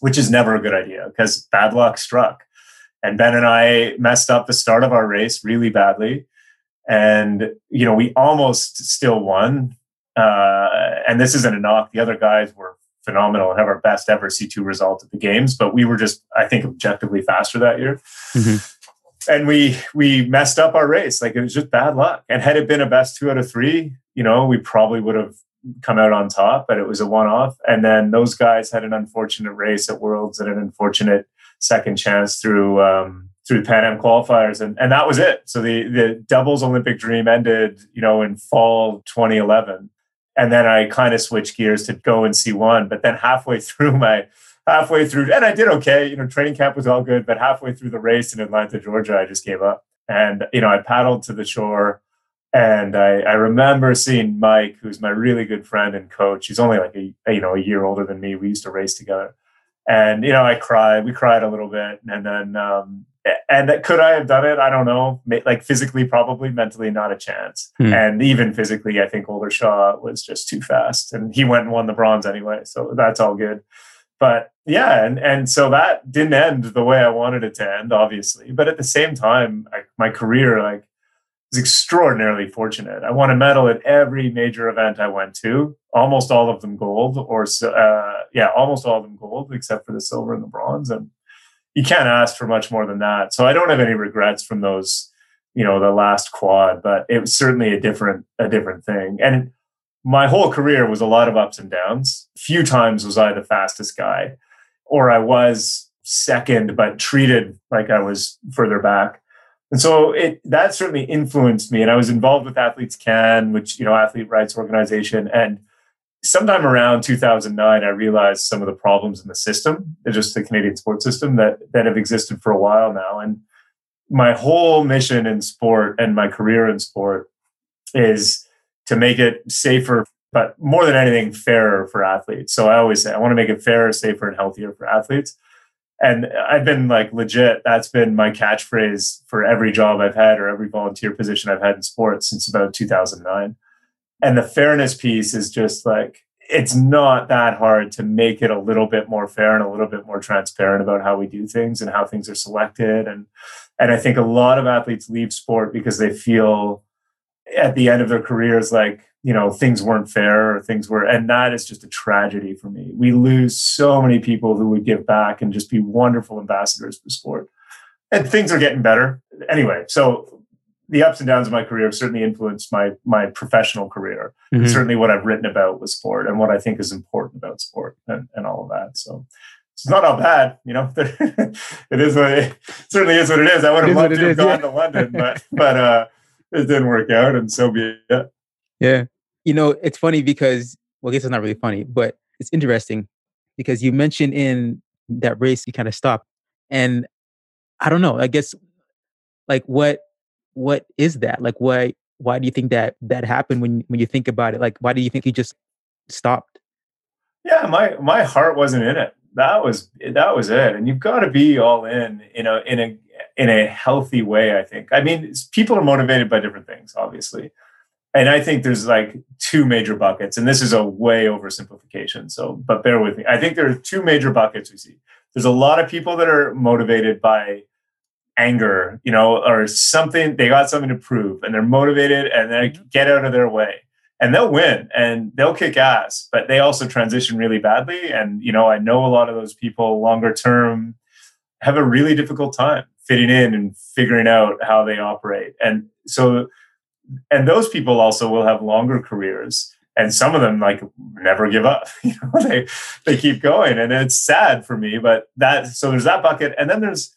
Speaker 2: which is never a good idea because bad luck struck. And Ben and I messed up the start of our race really badly. And, you know, we almost still won. Uh, and this isn't a knock. The other guys were phenomenal and have our best ever C2 result at the games, but we were just, I think, objectively faster that year.
Speaker 1: Mhm.
Speaker 2: And we we messed up our race. Like it was just bad luck. And had it been a best two out of three, you know, we probably would have come out on top, but it was a one off. And then those guys had an unfortunate race at Worlds and an unfortunate second chance through um, through the Pan Am qualifiers, and and that was it. So the the doubles Olympic dream ended, you know, in fall 2011, and then I kind of switched gears to go and see one. But then halfway through my halfway through, and I did okay. You know, training camp was all good, but halfway through the race in Atlanta, Georgia, I just gave up. And you know, I paddled to the shore and I, I remember seeing Mike, who's my really good friend and coach. He's only like a you know a year older than me. We used to race together, and you know I cried. We cried a little bit, and then um, and that, could I have done it? I don't know. Like physically, probably. Mentally, not a chance.
Speaker 1: Hmm.
Speaker 2: And even physically, I think Oldershaw was just too fast, and he went and won the bronze anyway. So that's all good. But yeah, and and so that didn't end the way I wanted it to end, obviously. But at the same time, I, my career like was extraordinarily fortunate. I won a medal at every major event I went to, almost all of them gold, or uh, yeah, almost all of them gold, except for the silver and the bronze. And you can't ask for much more than that. So I don't have any regrets from those, you know, the last quad, but it was certainly a different a different thing. And my whole career was a lot of ups and downs. Few times was I the fastest guy, or I was second, but treated like I was further back. And so it that certainly influenced me. And I was involved with AthletesCAN, which you know, athlete rights organization. And sometime around 2009, I realized some of the problems in the system, just the Canadian sports system that that have existed for a while now. And my whole mission in sport and my career in sport is to make it safer, but more than anything, fairer for athletes. So I always say I want to make it fairer, safer, and healthier for athletes and I've been like legit. That's been my catchphrase for every job I've had or every volunteer position I've had in sports since about 2009. And the fairness piece is just like it's not that hard to make it a little bit more fair and a little bit more transparent about how we do things and how things are selected. And and I think a lot of athletes leave sport because they feel at the end of their careers like you know things weren't fair or things were and that is just a tragedy for me. We lose so many people who would give back and just be wonderful ambassadors for sport. And things are getting better. Anyway so the ups and downs of my career have certainly influenced my my professional career
Speaker 1: Mhm.
Speaker 2: certainly what i've written about with sport and what i think is important about sport and, and all of that so it's not all bad, you know. it is what it certainly is what it is. I would have loved to have gone
Speaker 1: yeah.
Speaker 2: to London, but but uh, it didn't work out, and so be it.
Speaker 1: Yeah. You know, it's funny because, well, I guess it's not really funny, but it's interesting because you mentioned in that race you kind of stopped. And I don't know, I guess like what what is that? Like why why do you think that that happened when when you think about it? Like why do you think you just stopped?
Speaker 2: Yeah, my my heart wasn't in it. That was that was it. And you've got to be all in, you know, in a in a healthy way. I think. I mean, people are motivated by different things, obviously, and I think there's like two major buckets. And this is a way oversimplification. So, but bear with me. I think there are two major buckets we see. There's a lot of people that are motivated by anger, you know, or something. They got something to prove, and they're motivated, and they mm-hmm. get out of their way and they'll win and they'll kick ass, but they also transition really badly. And, you know, I know a lot of those people longer term have a really difficult time fitting in and figuring out how they operate. And so, and those people also will have longer careers. And some of them like never give up. You know, they they keep going. And it's sad for me, but that so there's that bucket. And then there's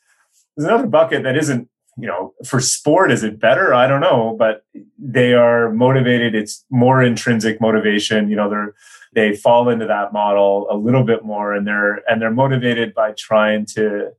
Speaker 2: there's another bucket that isn't you know, for sport, is it better? I don't know, but they are motivated. It's more intrinsic motivation. You know, they're they fall into that model a little bit more, and they're and they're motivated by trying to,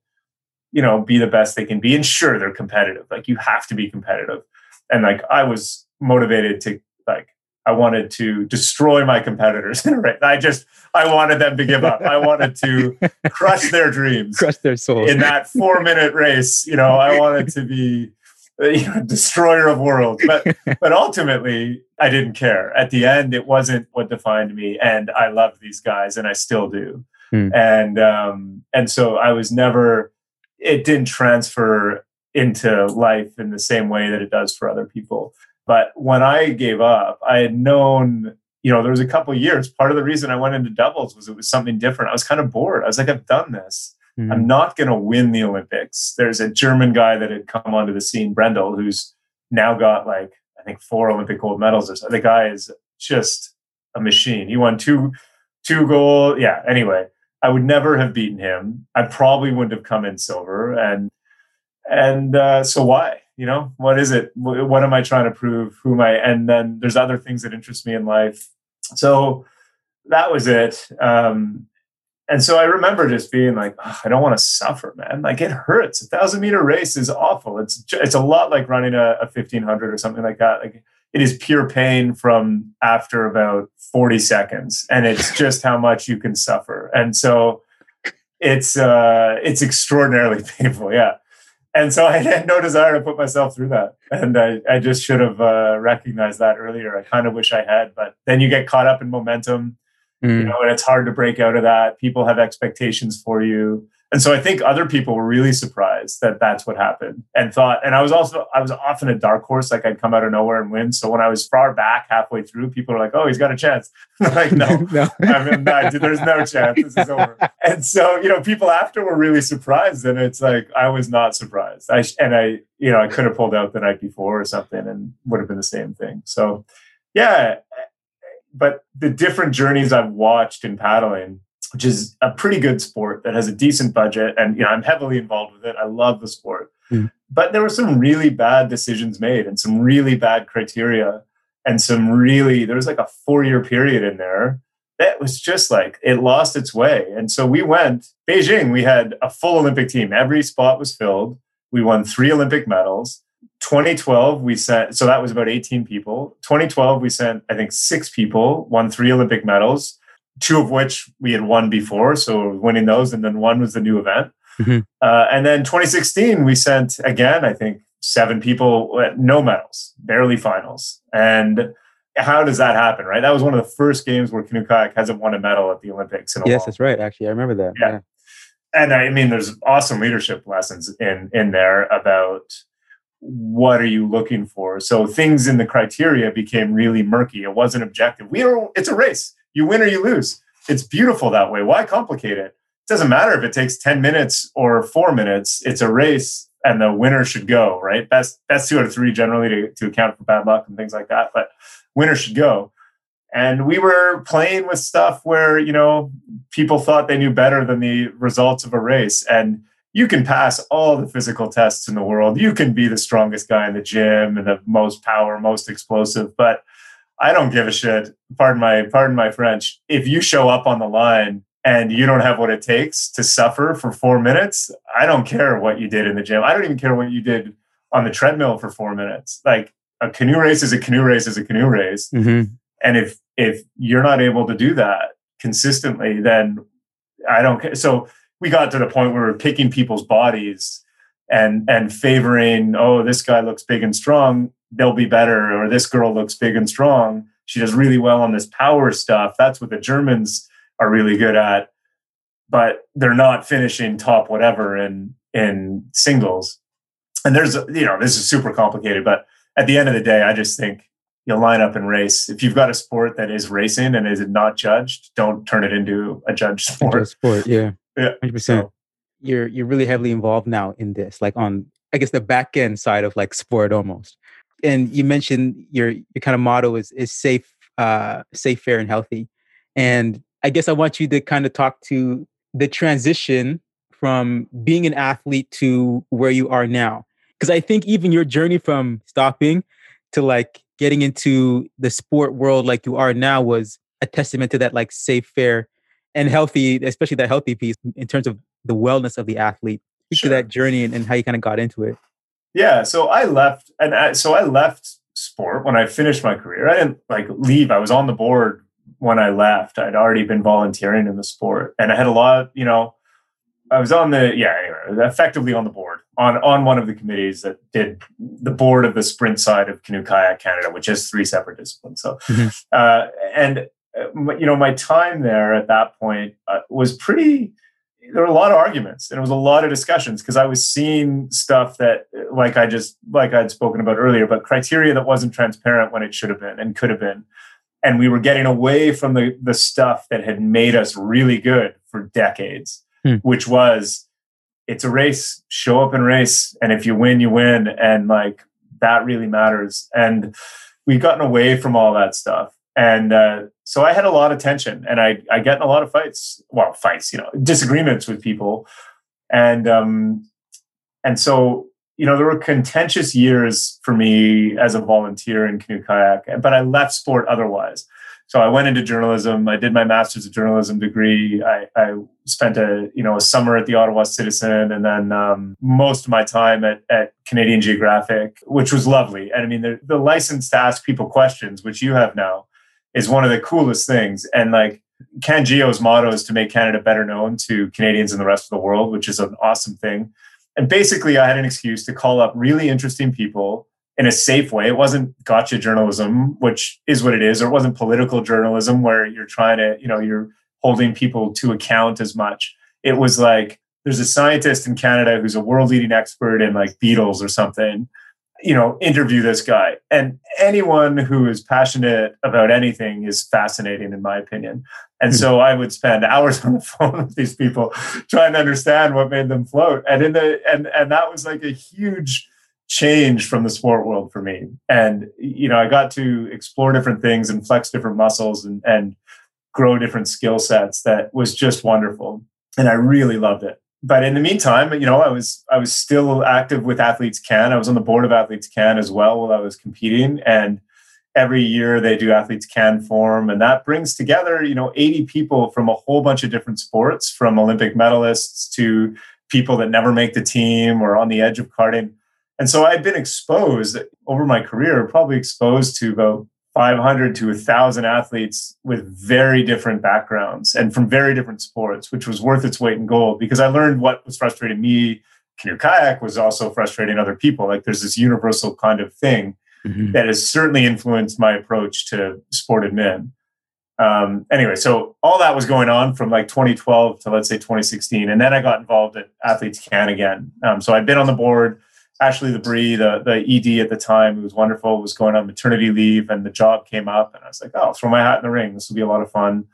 Speaker 2: you know, be the best they can be. And sure, they're competitive. Like you have to be competitive. And like I was motivated to like I wanted to destroy my competitors. right? I just I wanted them to give up. I wanted to crush their dreams,
Speaker 1: crush their souls
Speaker 2: in that four minute race. You know, I wanted to be you know, destroyer of worlds. But but ultimately, I didn't care. At the end, it wasn't what defined me, and I loved these guys, and I still do. Hmm. And um, and so I was never. It didn't transfer into life in the same way that it does for other people. But when I gave up, I had known, you know, there was a couple years. Part of the reason I went into doubles was it was something different. I was kind of bored. I was like, I've done this. Mm-hmm. I'm not going to win the Olympics. There's a German guy that had come onto the scene, Brendel, who's now got like, I think four Olympic gold medals or so. The guy is just a machine. He won two, two gold. Yeah. Anyway, I would never have beaten him. I probably wouldn't have come in silver. And, and uh, so why? You know what is it? What am i trying to prove? Who am i? And then there's other things that interest me in life. So that was it. Um, and so i remember just being like i don't want to suffer man. Like it hurts. A thousand meter race is awful. It's it's a lot like running a, a 1500 or something like that. Like it is pure pain from after about 40 seconds and it's just how much you can suffer. And so it's uh it's extraordinarily painful yeah and so I had no desire to put myself through that. And I, I just should have uh, recognized that earlier. I kind of wish I had, but then you get caught up in momentum, mm. you know, and it's hard to break out of that. People have expectations for you and so I think other people were really surprised that that's what happened and thought. And I was also I was often a dark horse, like I'd come out of nowhere and win. So when I was far back halfway through, people are like, "Oh, he's got a chance." like, no, no. I mean, no, there's no chance. This is over. And so you know, people after were really surprised, and it's like I was not surprised. I and I you know I could have pulled out the night before or something, and would have been the same thing. So yeah, but the different journeys I've watched in paddling which is a pretty good sport that has a decent budget. And you know, I'm heavily involved with it. I love the sport. Mm. But there were some really bad decisions made and some really bad criteria and some really there was like a four year period in there that was just like it lost its way. And so we went Beijing, we had a full Olympic team. Every spot was filled. We won three Olympic medals. 2012 we sent so that was about 18 people 2012 we sent i think six people won three olympic medals two of which we had won before. So winning those, and then one was the new event. Mm-hmm. Uh, and then 2016, we sent again, I think, seven people, no medals, barely finals. And how does that happen, right? That was one of the first games where canoe kayak hasn't won a medal at the Olympics. In
Speaker 1: yes, that's right. Actually, I remember that.
Speaker 2: Yeah. yeah. And I mean, there's awesome leadership lessons in in there about what are you looking for. So things in the criteria became really murky. It wasn't objective. We are. It's a race you win or you lose. It's beautiful that way. Why complicate it? It doesn't matter if it takes 10 minutes or four minutes. It's a race and the winner should go, right? Best best two out of three generally to, to account for bad luck and things like that. But winner should go. And we were playing with stuff where, you know, people thought they knew better than the results of a race. And you can pass all the physical tests in the world. You can be the strongest guy in the gym and the most power, most explosive. But I don't give a shit. Pardon my pardon my French. If you show up on the line and you don't have what it takes to suffer for four minutes, I don't care what you did in the gym. I don't even care what you did on the treadmill for four minutes. Like a canoe race is a canoe race is a canoe race. Mm-hmm. And if if you're not able to do that consistently, then I don't care. So we got to the point where we're picking people's bodies and and favoring, oh, this guy looks big and strong they'll be better or this girl looks big and strong. She does really well on this power stuff. That's what the germans are really good at. But they're not finishing top whatever in in singles. And there's you know this is super complicated but at the end of the day i just think you'll line up and race. If you've got a sport that is racing and is not judged don't turn it into a judged sport.
Speaker 1: sport yeah.
Speaker 2: Yeah
Speaker 1: 100% so, you're you're really heavily involved now in this like on i guess the back end side of like sport almost and you mentioned your your kind of motto is is safe, uh, safe, fair, and healthy. And I guess I want you to kind of talk to the transition from being an athlete to where you are now. Because I think even your journey from stopping to like getting into the sport world like you are now was a testament to that like safe, fair, and healthy, especially that healthy piece in terms of the wellness of the athlete. speak sure. to that journey and, and how you kind of got into it.
Speaker 2: Yeah, so I left, and I, so I left sport when I finished my career. I didn't like leave. I was on the board when I left. I'd already been volunteering in the sport, and I had a lot. You know, I was on the yeah, anyway, effectively on the board on on one of the committees that did the board of the sprint side of canoe kayak Canada, which has three separate disciplines. So, mm-hmm. uh, and uh, you know, my time there at that point uh, was pretty. There were a lot of arguments and it was a lot of discussions because I was seeing stuff that, like I just like I'd spoken about earlier, but criteria that wasn't transparent when it should have been and could have been, and we were getting away from the the stuff that had made us really good for decades, hmm. which was it's a race show up and race and if you win you win and like that really matters. And we've gotten away from all that stuff and uh, so i had a lot of tension and i i get in a lot of fights well fights you know disagreements with people and um and so you know there were contentious years for me as a volunteer in canoe kayak but i left sport otherwise so I went into journalism. I did my master's of journalism degree. I, I spent a you know a summer at the Ottawa Citizen, and then um, most of my time at, at Canadian Geographic, which was lovely. And I mean, the, the license to ask people questions, which you have now, is one of the coolest things. And like CanGeo's motto is to make Canada better known to Canadians and the rest of the world, which is an awesome thing. And basically, I had an excuse to call up really interesting people in a safe way. It wasn't gotcha journalism, which is what it is, or it wasn't political journalism where you're trying to, you know, you're holding people to account as much. It was like there's a scientist in Canada who's a world leading expert in like beetles or something. You know, interview this guy. And anyone who is passionate about anything is fascinating, in my opinion. And hmm. so I would spend hours on the phone with these people trying to understand what made them float. And in the and and that was like a huge change from the sport world for me. And you know, I got to explore different things and flex different muscles and and grow different skill sets that was just wonderful. And I really loved it. But in the meantime, you know, I was I was still active with AthletesCAN. I was on the board of AthletesCAN as well while I was competing. And every year they do AthletesCAN Forum, and that brings together, you know, 80 people from a whole bunch of different sports, from Olympic medalists to people that never make the team or on the edge of carding and so I've been exposed over my career, probably exposed to about 500 to 1,000 athletes with very different backgrounds and from very different sports, which was worth its weight in gold because I learned what was frustrating me. Canoe kayak was also frustrating other people. Like there's this universal kind of thing mm-hmm. that has certainly influenced my approach to sport admin. Um, anyway, so all that was going on from like 2012 to let's say 2016. And then I got involved at AthletesCAN again. Um, so I'd been on the board Ashley LaBrie, the, the ED at the time, who was wonderful, was going on maternity leave and the job came up. And I was like, oh, I'll throw my hat in the ring. This will be a lot of fun.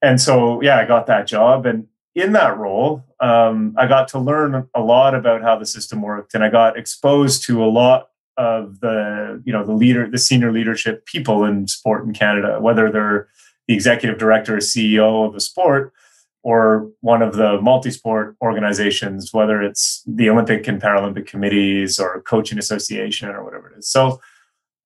Speaker 2: And so, yeah, I got that job. And in that role, um, I got to learn a lot about how the system worked. And I got exposed to a lot of the, you know, the leader, the senior leadership people in sport in Canada, whether they're the executive director or CEO of a sport or one of the multi-sport organizations, whether it's the Olympic and Paralympic committees or coaching association or whatever it is. So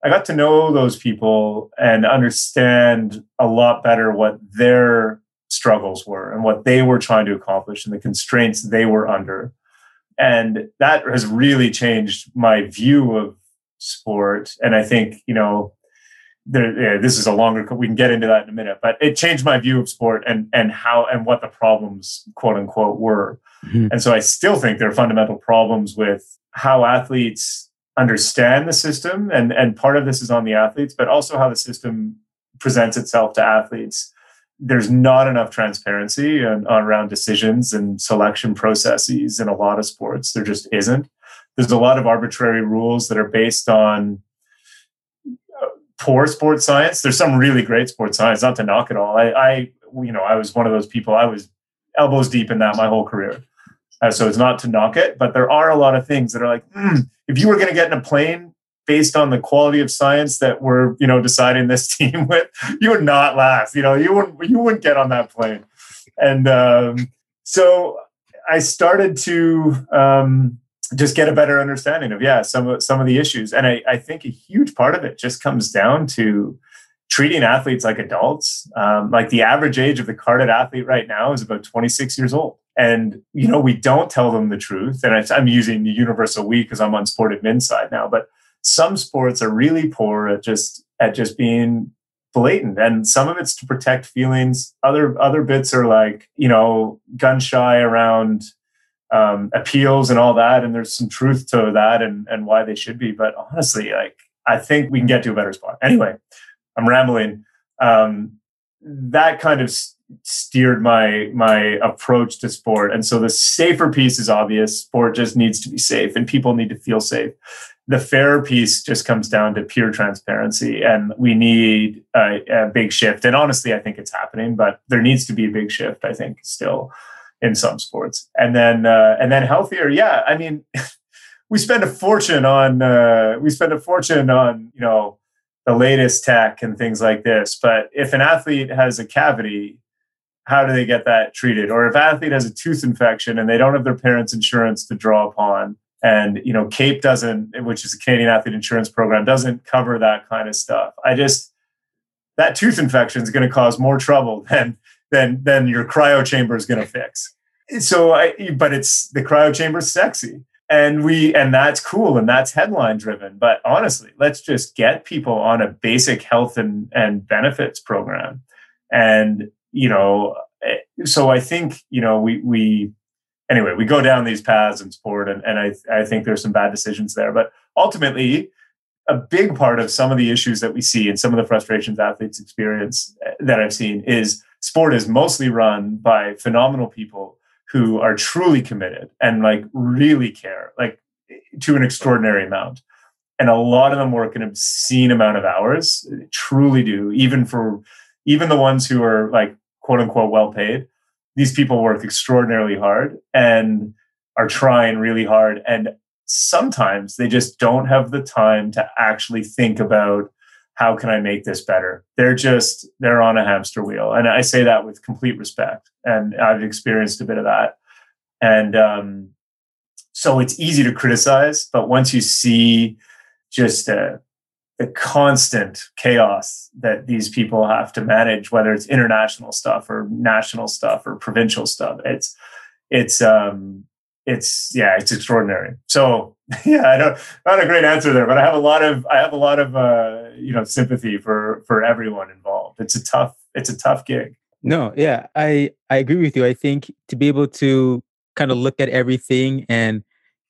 Speaker 2: I got to know those people and understand a lot better what their struggles were and what they were trying to accomplish and the constraints they were under. And that has really changed my view of sport. And I think, you know, there, yeah, this is a longer we can get into that in a minute but it changed my view of sport and and how and what the problems quote unquote were. Mm-hmm. and so i still think there are fundamental problems with how athletes understand the system and and part of this is on the athletes but also how the system presents itself to athletes. There's not enough transparency on, on around decisions and selection processes in a lot of sports. There just isn't. There's a lot of arbitrary rules that are based on poor sports science. There's some really great sports science, not to knock it all. I, I you know, I was one of those people. I was elbows deep in that my whole career. Uh, so it's not to knock it, but there are a lot of things that are like, mm, if you were going to get in a plane based on the quality of science that we're, you know, deciding this team with, you would not last. You know, you wouldn't, you wouldn't get on that plane. And um, so I started to um, just get a better understanding of yeah some of some of the issues. And I, I think a huge part of it just comes down to treating athletes like adults. Um, like the average age of the carded athlete right now is about 26 years old. And you know we don't tell them the truth. And i'm using the universal we because i'm on sport admin side now but some sports are really poor at just at just being blatant. And some of it's to protect feelings. Other other bits are like you know gun shy around um, appeals and all that and there's some truth to that and and why they should be. But honestly like i think we can get to a better spot. Anyway i'm rambling. Um, that kind of steered my my approach to sport. And so the safer piece is obvious. Sport just needs to be safe and people need to feel safe. The fair piece just comes down to pure transparency and we need a, a, big shift. And honestly i think it's happening but there needs to be a big shift i think still in some sports and then uh, and then healthier yeah i mean we spend a fortune on uh, we spend a fortune on you know the latest tech and things like this but if an athlete has a cavity how do they get that treated? Or if an athlete has a tooth infection and they don't have their parents' insurance to draw upon, and you know, CAPE doesn't, which is a Canadian Athlete Insurance Program, doesn't cover that kind of stuff. I just that tooth infection is going to cause more trouble than than than your cryo chamber is going to fix. So, I, but it's the cryo is sexy, and we and that's cool and that's headline driven. But honestly, let's just get people on a basic health and and benefits program, and you know, eh, so I think, you know, we, we, anyway, we go down these paths in sport and, and I, I think there's some bad decisions there, but ultimately a big part of some of the issues that we see and some of the frustrations athletes experience eh, that I've seen is sport is mostly run by phenomenal people who are truly committed and like really care, like to an extraordinary amount. And a lot of them work an obscene amount of hours, truly do, even for even the ones who are like quote unquote well paid, these people work extraordinarily hard and are trying really hard. And sometimes they just don't have the time to actually think about how can I make this better? They're just, they're on a hamster wheel. And I say that with complete respect. And I've experienced a bit of that. And um, so it's easy to criticize, but once you see just a, the constant chaos that these people have to manage, whether it's international stuff or national stuff or provincial stuff. It's it's um it's yeah, it's extraordinary. So yeah, I don't not a great answer there, but I have a lot of I have a lot of uh, you know sympathy for for everyone involved. It's a tough it's a tough gig.
Speaker 1: No, yeah, I I agree with you. I think to be able to kind of look at everything and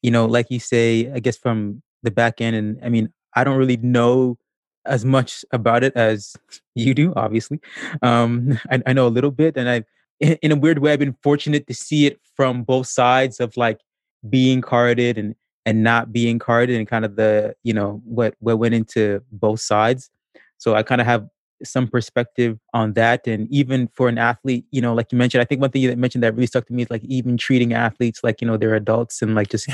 Speaker 1: you know, like you say, I guess from the back end, and I mean, I don't really know as much about it as you do, obviously. Um, I, I know a little bit, and I, in, in a weird way, I've been fortunate to see it from both sides of like being carded and and not being carded, and kind of the you know what what went into both sides. So I kind of have some perspective on that, and even for an athlete, you know, like you mentioned, I think one thing you mentioned that really stuck to me is like even treating athletes like you know they're adults and like just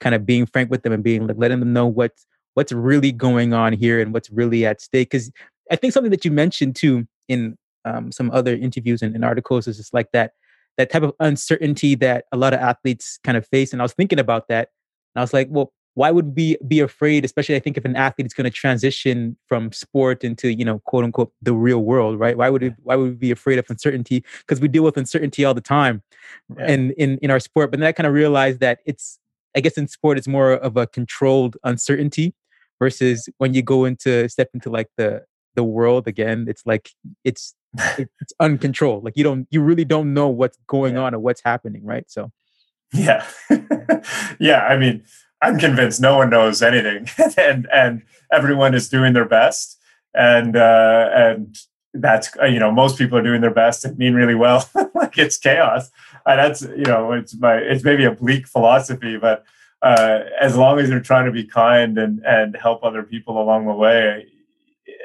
Speaker 1: kind of being frank with them and being like letting them know what what's really going on here and what's really at stake. Because I think something that you mentioned too in um, some other interviews and, and articles is just like that that type of uncertainty that a lot of athletes kind of face. And I was thinking about that, and I was like, well, why would we be afraid? Especially, I think if an athlete is going to transition from sport into you know quote unquote the real world, right? Why would we, why would we be afraid of uncertainty? Because we deal with uncertainty all the time, yeah. in in in our sport. But then I kind of realized that it's I guess in sport it's more of a controlled uncertainty versus when you go into step into like the the world again it's like it's it's uncontrolled like you don't you really don't know what's going yeah. on or what's happening right? So
Speaker 2: yeah. Yeah i mean i'm convinced no one knows anything and and everyone is doing their best and uh and that's uh, you know most people are doing their best and mean really well like it's chaos. And that's you know it's my it's maybe a bleak philosophy but uh, as long as you're trying to be kind and and help other people along the way,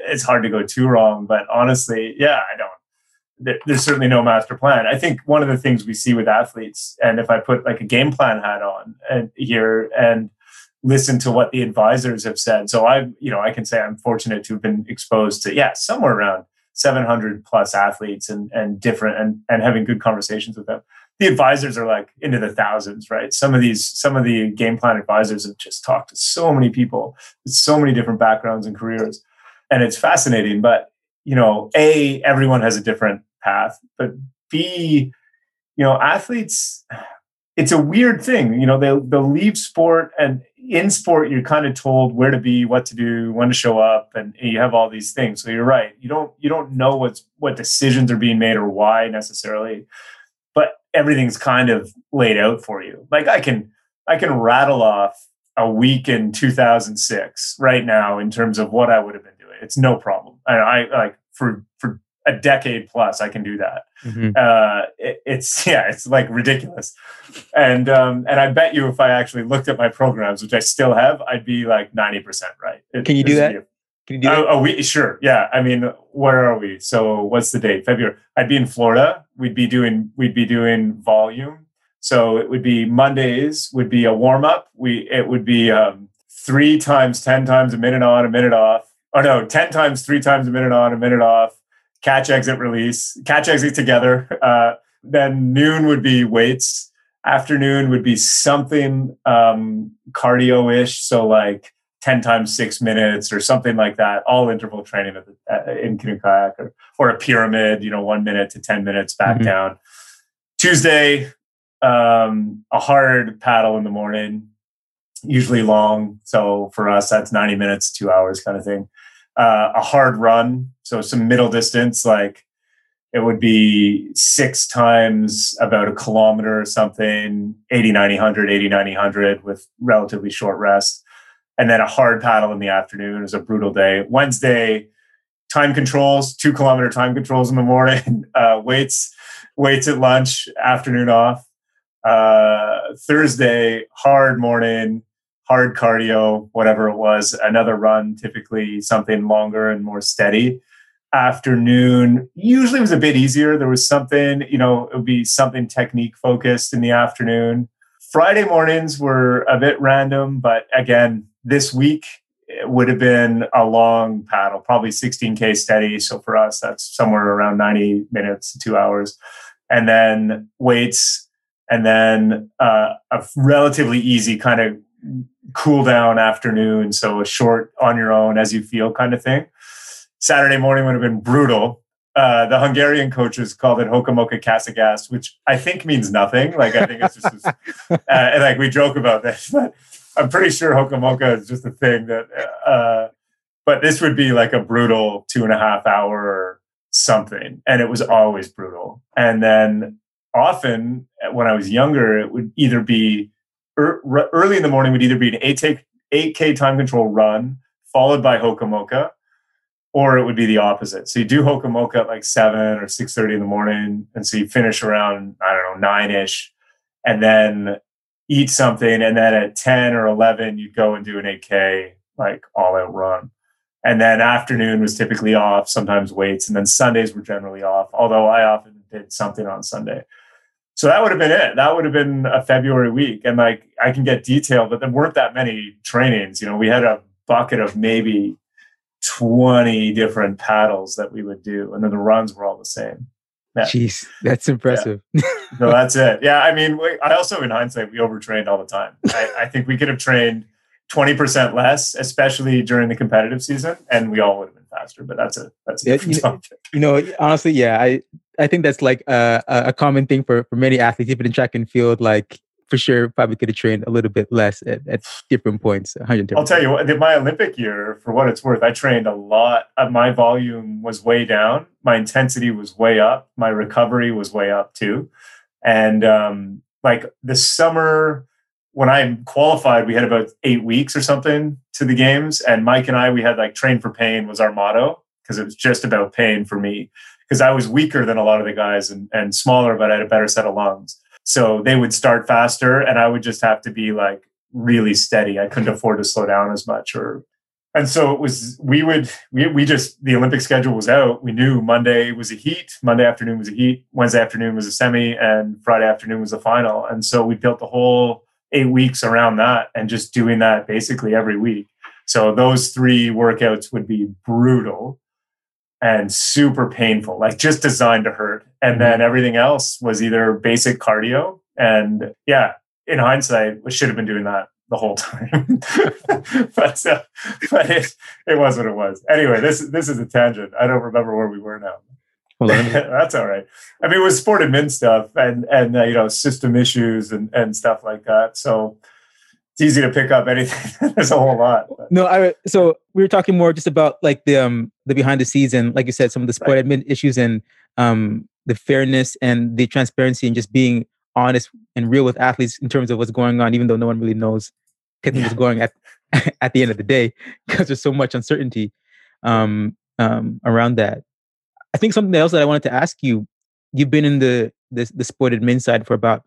Speaker 2: it's hard to go too wrong. But honestly, yeah, I don't. there's certainly no master plan. I think one of the things we see with athletes, and if I put like a game plan hat on and here and listen to what the advisors have said. So I, you know, I can say I'm fortunate to have been exposed to, yeah, somewhere around 700 plus athletes and and different and and having good conversations with them the advisors are like into the thousands, right? Some of these, some of the game plan advisors have just talked to so many people so many different backgrounds and careers. And it's fascinating. But, you know, A, everyone has a different path, but B, you know, athletes, it's a weird thing. You know, they'll, they'll leave sport and in sport, you're kind of told where to be, what to do, when to show up, and you have all these things. So you're right. You don't, you don't know what's, what decisions are being made or why necessarily, but everything's kind of laid out for you. Like I can, I can rattle off a week in 2006 right now in terms of what I would have been doing. It's no problem. I, I like for, for a decade plus i can do that. Mm-hmm. uh, it, it's yeah it's like ridiculous. And um, and i bet you if i actually looked at my programs which i still have i'd be like 90% right.
Speaker 1: It, can you do that? can you do
Speaker 2: that? Oh, we sure yeah. I mean where are we? So what's the date? February. I'd be in florida. We'd be doing we'd be doing volume. So it would be mondays would be a warm-up. We it would be um, three times 10 times a minute on a minute off oh no 10 times three times a minute on a minute off catch exit release, catch exit together. Uh, then noon would be weights. Afternoon would be something um, cardio ish. So like 10 times six minutes or something like that, all interval training the, in canoe kayak or, or a pyramid, you know, one minute to 10 minutes back mm-hmm. down. Tuesday, um, a hard paddle in the morning, usually long. So for us, that's 90 minutes, two hours kind of thing uh, a hard run, so some middle distance, like it would be six times about a kilometer or something, 80, 90, 100, 80, 90, 100 with relatively short rest. And then a hard paddle in the afternoon is a brutal day. Wednesday, time controls, two kilometer time controls in the morning, uh, weights, weights at lunch, afternoon off. Uh, Thursday, hard morning, hard cardio, whatever it was, another run, typically something longer and more steady. Afternoon usually was a bit easier. There was something, you know, it would be something technique focused in the afternoon. Friday mornings were a bit random, but again, this week it would have been a long paddle, probably 16K steady. So for us, that's somewhere around 90 minutes to two hours. And then weights, and then uh, a relatively easy kind of cool down afternoon. So a short on your own as you feel kind of thing. Saturday morning would have been brutal. Uh, the Hungarian coaches called it Hokamoka Kasagas, which I think means nothing. Like I think it's just, uh, and like we joke about this, but I'm pretty sure Hokamoka is just a thing that. Uh, but this would be like a brutal two and a half hour something, and it was always brutal. And then often when I was younger, it would either be early in the morning would either be an 8K, 8K time control run followed by Hokamoka, or it would be the opposite. So you do Hokamoka at like 7 or 6.30 in the morning. And so you finish around, I don't know, 9ish, and then eat something. And then at 10 or 11, you'd go and do an 8K, like all out run. And then afternoon was typically off, sometimes weights. And then Sundays were generally off, although I often did something on Sunday so that would have been it. That would have been a February week. And like I can get detailed, but there weren't that many trainings. You know, we had a bucket of maybe 20 different paddles that we would do. And then the runs were all the same.
Speaker 1: Yeah. Jeez, that's impressive.
Speaker 2: Yeah. no, that's it. Yeah. I mean, we, I also, in hindsight, we overtrained all the time. I, I think we could have trained 20% less, especially during the competitive season, and we all would have been faster. But that's a that's a yeah,
Speaker 1: you know, you know, honestly, yeah, I I think that's like a, a common thing for, for many athletes, even in track and field. Like for sure, probably could have trained a little bit less at, at different points. Different
Speaker 2: I'll tell you what, my Olympic year, for what it's worth, I trained a lot. Uh, my volume was way down. My intensity was way up. My recovery was way up too. And um, like the summer when I qualified, we had about eight weeks or something to the games. And Mike and I, we had like train for pain was our motto because it was just about pain for me because I was weaker than a lot of the guys and, and smaller, but I had a better set of lungs. So they would start faster and I would just have to be like really steady. I couldn't afford to slow down as much or and so it was we would we, we just the olympic schedule was out we knew monday was a heat monday afternoon was a heat wednesday afternoon was a semi and friday afternoon was a final and so we built the whole eight weeks around that and just doing that basically every week so those three workouts would be brutal and super painful, like just designed to hurt. And then mm-hmm. everything else was either basic cardio. And yeah, in hindsight, we should have been doing that the whole time. but uh, but it, it was what it was. Anyway, this this is a tangent. I don't remember where we were now. That's all right. I mean, with sport admin stuff and and uh, you know system issues and and stuff like that. So it's easy to pick up anything. There's a whole lot.
Speaker 1: But. No, I so we were talking more just about like the um the behind the scenes and like you said, some of the sport right. admin issues and um the fairness and the transparency and just being honest and real with athletes in terms of what's going on, even though no one really knows yeah. what's going at at the end of the day because there's so much uncertainty um, um, around that. I think something else that I wanted to ask you. You've been in the the, the sport admin side for about,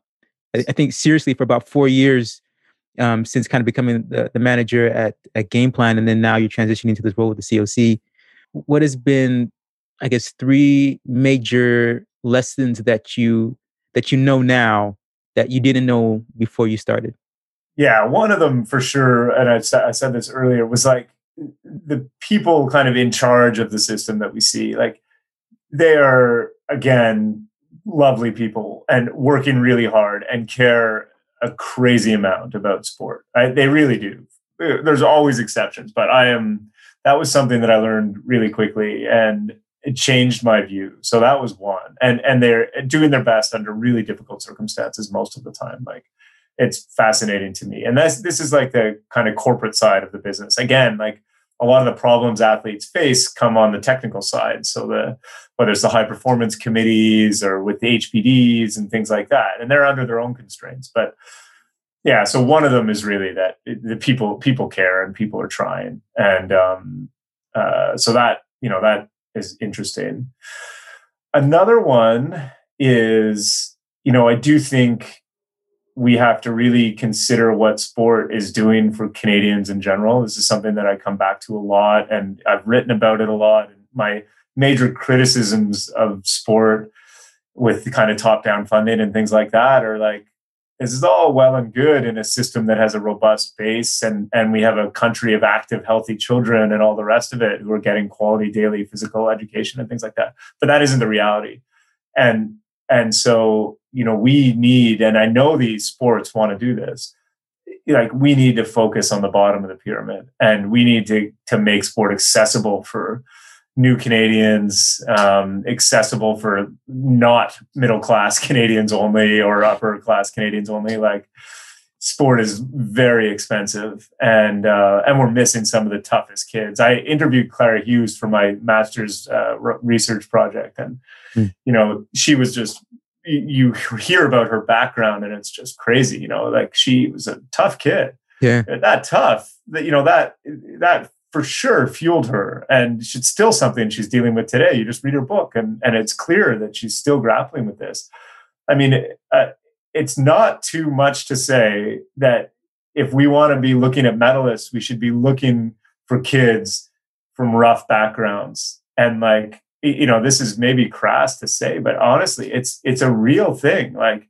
Speaker 1: I think, seriously for about four years um, since kind of becoming the, the manager at at Game Plan, and then now you're transitioning to this role with the COC. What has been, I guess, three major lessons that you that you know now that you didn't know before you started?
Speaker 2: Yeah, one of them for sure, and I, I said this earlier, was like the people kind of in charge of the system that we see. Like they are again lovely people and working really hard and care a crazy amount about sport. I, they really do. There's always exceptions, but I am. That was something that I learned really quickly, and it changed my view. So that was one, and and they're doing their best under really difficult circumstances most of the time. Like it's fascinating to me, and that's this is like the kind of corporate side of the business. Again, like a lot of the problems athletes face come on the technical side. So the whether it's the high performance committees or with the HPDs and things like that, and they're under their own constraints. But yeah, so one of them is really that the people people care and people are trying, and um, uh, so that you know that is interesting. Another one is you know I do think we have to really consider what sport is doing for Canadians in general. This is something that I come back to a lot, and I've written about it a lot. My major criticisms of sport with the kind of top down funding and things like that are like, this is all well and good in a system that has a robust base and, and we have a country of active, healthy children and all the rest of it who are getting quality daily physical education and things like that. But that isn't the reality. And and so you know we need and i know these sports want to do this like we need to focus on the bottom of the pyramid and we need to to make sport accessible for new canadians um, accessible for not middle class canadians only or upper class canadians only like sport is very expensive and uh, and we're missing some of the toughest kids i interviewed clara hughes for my master's uh, research project and mm. you know she was just you hear about her background and it's just crazy you know like she was a tough kid.
Speaker 1: Yeah.
Speaker 2: That tough that you know that that for sure fueled her. And it's still something she's dealing with today. You just read her book and and it's clear that she's still grappling with this. I mean uh, it's not too much to say that if we want to be looking at medalists we should be looking for kids from rough backgrounds and like you know this is maybe crass to say but honestly it's it's a real thing like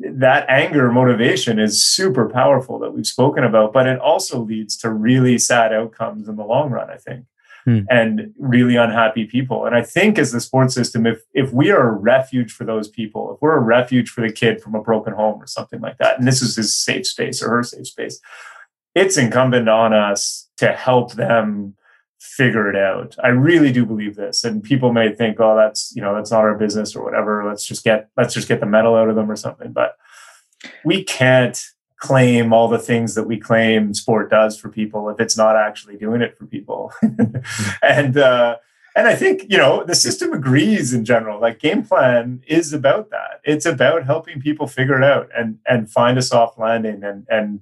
Speaker 2: that anger motivation is super powerful that we've spoken about but it also leads to really sad outcomes in the long run i think hmm. and really unhappy people and i think as the sports system if if we are a refuge for those people if we're a refuge for the kid from a broken home or something like that and this is his safe space or her safe space it's incumbent on us to help them figure it out. I really do believe this. And people may think, oh, that's, you know, that's not our business or whatever. Let's just get, let's just get the medal out of them or something. But we can't claim all the things that we claim sport does for people if it's not actually doing it for people. and, uh, and I think, you know, the system agrees in general. Like game plan is about that. It's about helping people figure it out and and find a soft landing and and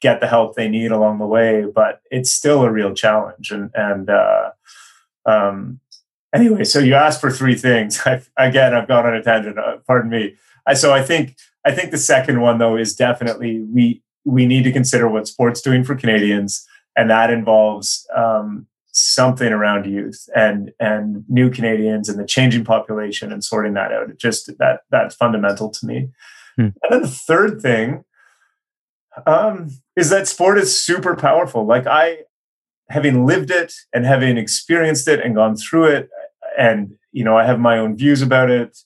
Speaker 2: get the help they need along the way. But it's still a real challenge. And and uh, um, anyway, so you asked for three things. I've, again, I've gone on a tangent. Uh, pardon me. I, so I think I think the second one though is definitely we we need to consider what sports doing for Canadians, and that involves um, something around youth and and new Canadians and the changing population and sorting that out. It just that that's fundamental to me. Hmm. And then the third thing um, is that sport is super powerful. Like I, having lived it and having experienced it and gone through it, and you know, I have my own views about it.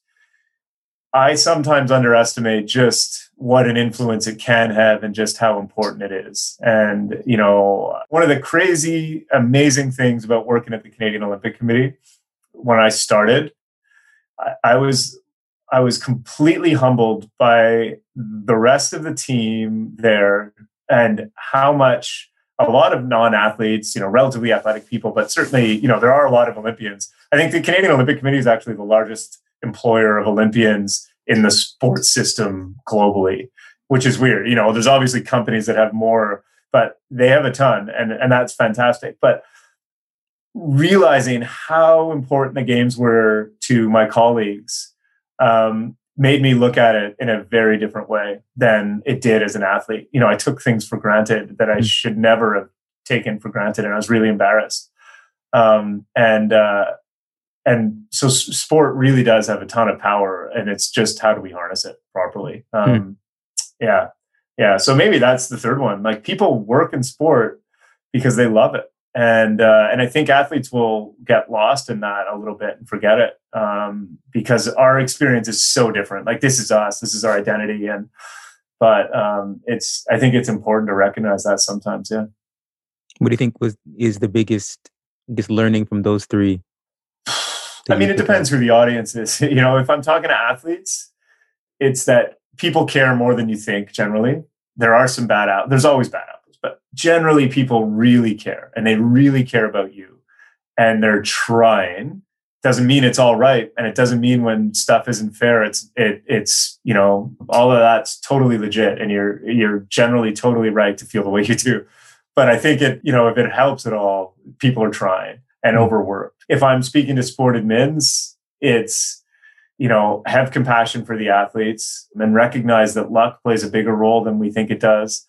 Speaker 2: I sometimes underestimate just what an influence it can have and just how important it is. And, you know, one of the crazy, amazing things about working at the Canadian Olympic Committee when I started I, I was I was completely humbled by the rest of the team there and how much a lot of non-athletes, you know, relatively athletic people, but certainly, you know, there are a lot of Olympians. I think the Canadian Olympic Committee is actually the largest employer of Olympians in the sports system globally, which is weird. You know, there's obviously companies that have more, but they have a ton, and and that's fantastic. But realizing how important the games were to my colleagues um, made me look at it in a very different way than it did as an athlete. You know, I took things for granted that I mm. should never have taken for granted, and I was really embarrassed. Um, and uh, and so sport really does have a ton of power, and it's just how do we harness it properly? Hmm. Um, mm. Yeah, yeah. So maybe that's the third one. Like people work in sport because they love it and uh, and I think athletes will get lost in that a little bit and forget it um, because our experience is so different. Like this is us, this is our identity, and but um, it's I think it's important to recognize that sometimes. Yeah.
Speaker 1: What do you think was is the biggest biggest learning from those three?
Speaker 2: I mean, it depends who the audience is. You know, if I'm talking to athletes, it's that people care more than you think. Generally, there are some bad out. There's always bad out but generally people really care and they really care about you and they're trying. Doesn't mean it's all right and it doesn't mean when stuff isn't fair it's it, it's you know all of that's totally legit and you're you're generally totally right to feel the way you do. But i think it you know if it helps at all people are trying and mm-hmm. overworked. If i'm speaking to sport admins it's you know have compassion for the athletes and recognize that luck plays a bigger role than we think it does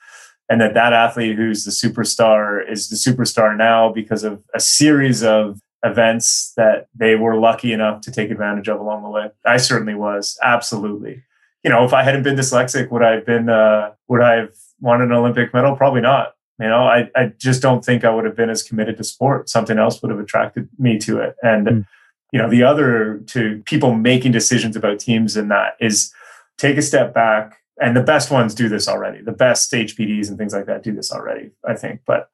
Speaker 2: and that that athlete who's the superstar is the superstar now because of a series of events that they were lucky enough to take advantage of along the way. I certainly was, absolutely. You know, if I hadn't been dyslexic, would I have been? Uh, would I have won an Olympic medal? Probably not. You know, I, I just don't think I would have been as committed to sport. Something else would have attracted me to it. And mm. you know, the other to people making decisions about teams and that is take a step back and the best ones do this already. The best HPDs and things like that do this already, I think. But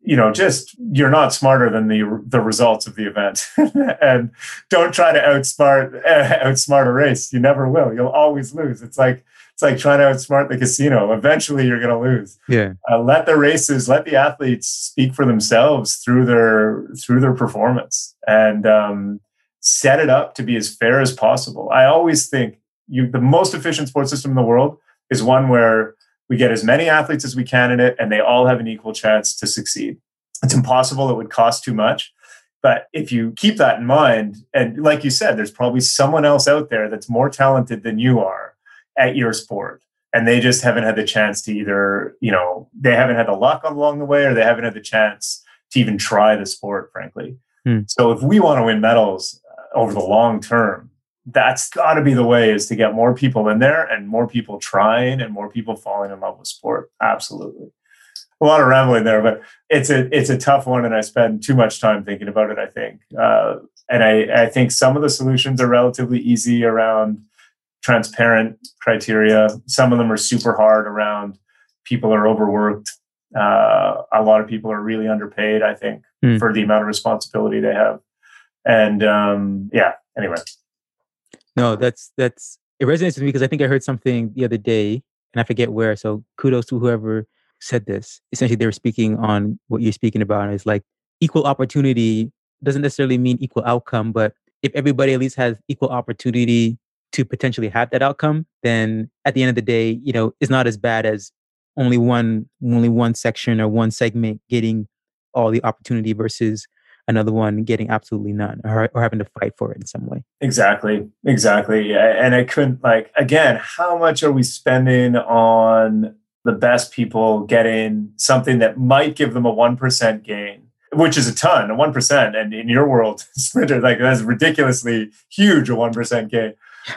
Speaker 2: you know, just you're not smarter than the the results of the event, and don't try to outsmart uh, outsmart a race. You never will. You'll always lose. It's like it's like trying to outsmart the casino. Eventually, you're going to lose.
Speaker 1: Yeah.
Speaker 2: Uh, let the races, let the athletes speak for themselves through their through their performance, and um, set it up to be as fair as possible. I always think you the most efficient sports system in the world is one where we get as many athletes as we can in it and they all have an equal chance to succeed. It's impossible. It would cost too much. But if you keep that in mind and like you said there's probably someone else out there that's more talented than you are at your sport and they just haven't had the chance to either you know they haven't had the luck along the way or they haven't had the chance to even try the sport frankly. Hmm. so if we want to win medals uh, over the long term that's got to be the way is to get more people in there and more people trying and more people falling in love with sport. Absolutely. A lot of rambling there but it's a it's a tough one and i spend too much time thinking about it i think. Uh, and i i think some of the solutions are relatively easy around transparent criteria. Some of them are super hard around people are overworked. Uh, a lot of people are really underpaid i think mm. for the amount of responsibility they have. And um, yeah anyway
Speaker 1: no, that's that's it resonates with me because I think I heard something the other day and I forget where. So kudos to whoever said this. Essentially, they were speaking on what you're speaking about. It's like equal opportunity doesn't necessarily mean equal outcome, but if everybody at least has equal opportunity to potentially have that outcome, then at the end of the day, you know, it's not as bad as only one only one section or one segment getting all the opportunity versus another one getting absolutely none or, or having to fight for it in some way.
Speaker 2: Exactly. Exactly. And I couldn't like, again, how much are we spending on the best people getting something that might give them a 1% gain? Which is a ton, a one percent, and in your world, sprinter like that's ridiculously huge, a one percent gain.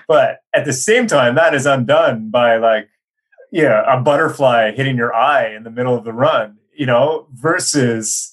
Speaker 2: But at the same time, that is undone by like, yeah, a butterfly hitting your eye in the middle of the run, you know, versus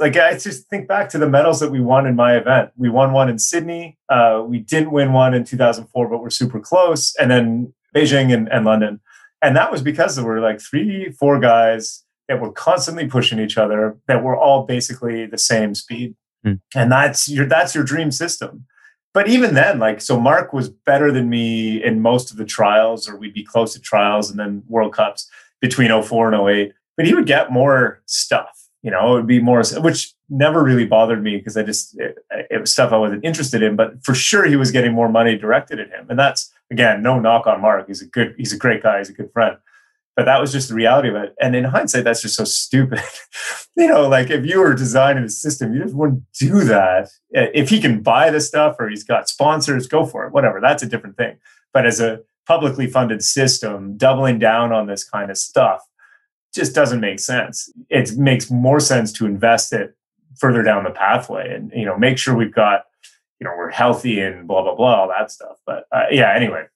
Speaker 2: like I just think back to the medals that we won in my event. We won one in Sydney. Uh, we didn't win one in 2004, but we're super close. And then Beijing and, and London. And that was because there were like three, four guys that were constantly pushing each other that were all basically the same speed. Mm. And that's your that's your dream system. but even then, like, so Mark was better than me in most of the trials, or we'd be close to trials and then World Cups between 04 and 08. But he would get more stuff, you know, it would be more, which never really bothered me because I just, it, it, was stuff I wasn't interested in. But for sure, he was getting more money directed at him. And that's, again, no knock on Mark. He's a good, he's a great guy. He's a good friend but that was just the reality of it. And in hindsight, that's just so stupid. you know, like if you were designing a system, you just wouldn't do that. If he can buy the stuff or he's got sponsors, go for it, whatever. That's a different thing. But as a publicly funded system, doubling down on this kind of stuff just doesn't make sense. It makes more sense to invest it further down the pathway and, you know, make sure we've got, you know, we're healthy and blah, blah, blah, all that stuff. But uh, yeah, anyway,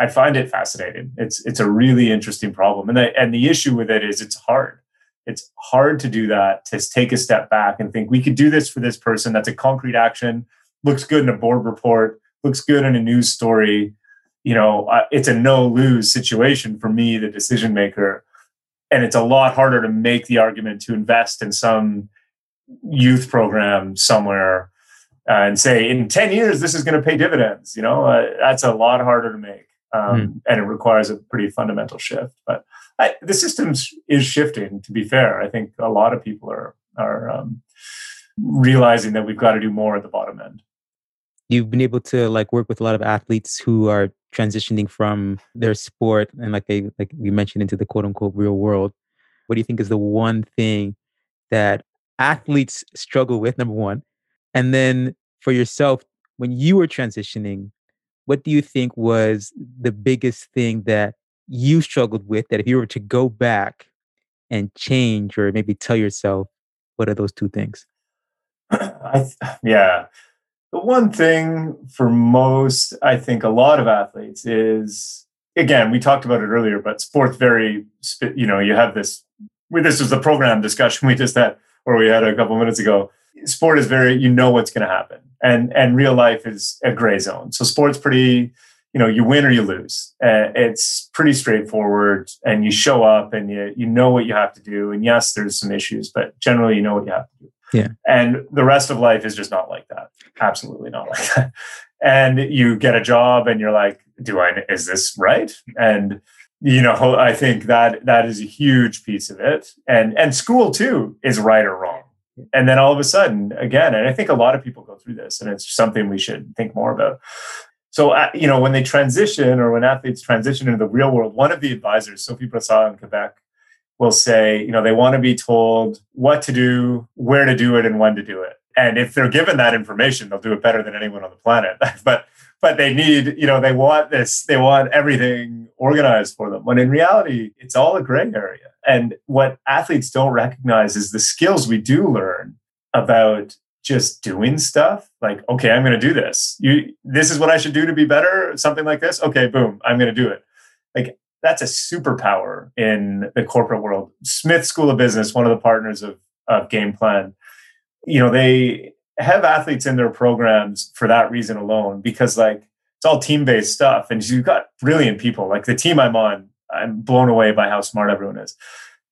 Speaker 2: I find it fascinating. It's it's a really interesting problem, and the and the issue with it is it's hard. It's hard to do that to take a step back and think we could do this for this person. That's a concrete action. Looks good in a board report. Looks good in a news story. You know, uh, it's a no lose situation for me, the decision maker, and it's a lot harder to make the argument to invest in some youth program somewhere uh, and say in 10 years this is going to pay dividends you know uh, that's a lot harder to make um, mm. and it requires a pretty fundamental shift. But I, the system is shifting. To be fair, I think a lot of people are are um, realizing that we've got to do more at the bottom end.
Speaker 1: You've been able to like work with a lot of athletes who are transitioning from their sport and like they like we mentioned into the quote unquote real world. What do you think is the one thing that athletes struggle with? Number one, and then for yourself when you were transitioning what do you think was the biggest thing that you struggled with that if you were to go back and change or maybe tell yourself what are those two things
Speaker 2: I, yeah the one thing for most i think a lot of athletes is again we talked about it earlier but sports very you know you have this this was the program discussion we just had or we had a couple minutes ago. Sport is very you know what's going to happen and and real life is a gray zone. So sports pretty you know you win or you lose. Uh, it's pretty straightforward and you show up and you you know what you have to do and yes there's some issues but generally you know what you have to do
Speaker 1: yeah.
Speaker 2: And the rest of life is just not like that. Absolutely not like that. And you get a job and you're like do i is this right? And you know i think that that is a huge piece of it. And and school too is right or wrong. And then all of a sudden again and i think a lot of people go through this and it's something we should think more about. So uh, you know when they transition or when athletes transition into the real world one of the advisors sophie brassard in quebec will say you know they want to be told what to do where to do it and when to do it. And if they're given that information they'll do it better than anyone on the planet. But but they need you know they want this they want everything organized for them when in reality it's all a gray area. And what athletes don't recognize is the skills we do learn about just doing stuff like okay i'm going to do this. You this is what i should do to be better something like this. Okay boom i'm going to do it. Like that's a superpower in the corporate world. Smith school of business one of the partners of, of game plan you know they have athletes in their programs for that reason alone because like it's all team based stuff and you've got brilliant people. Like the team i'm on i'm blown away by how smart everyone is.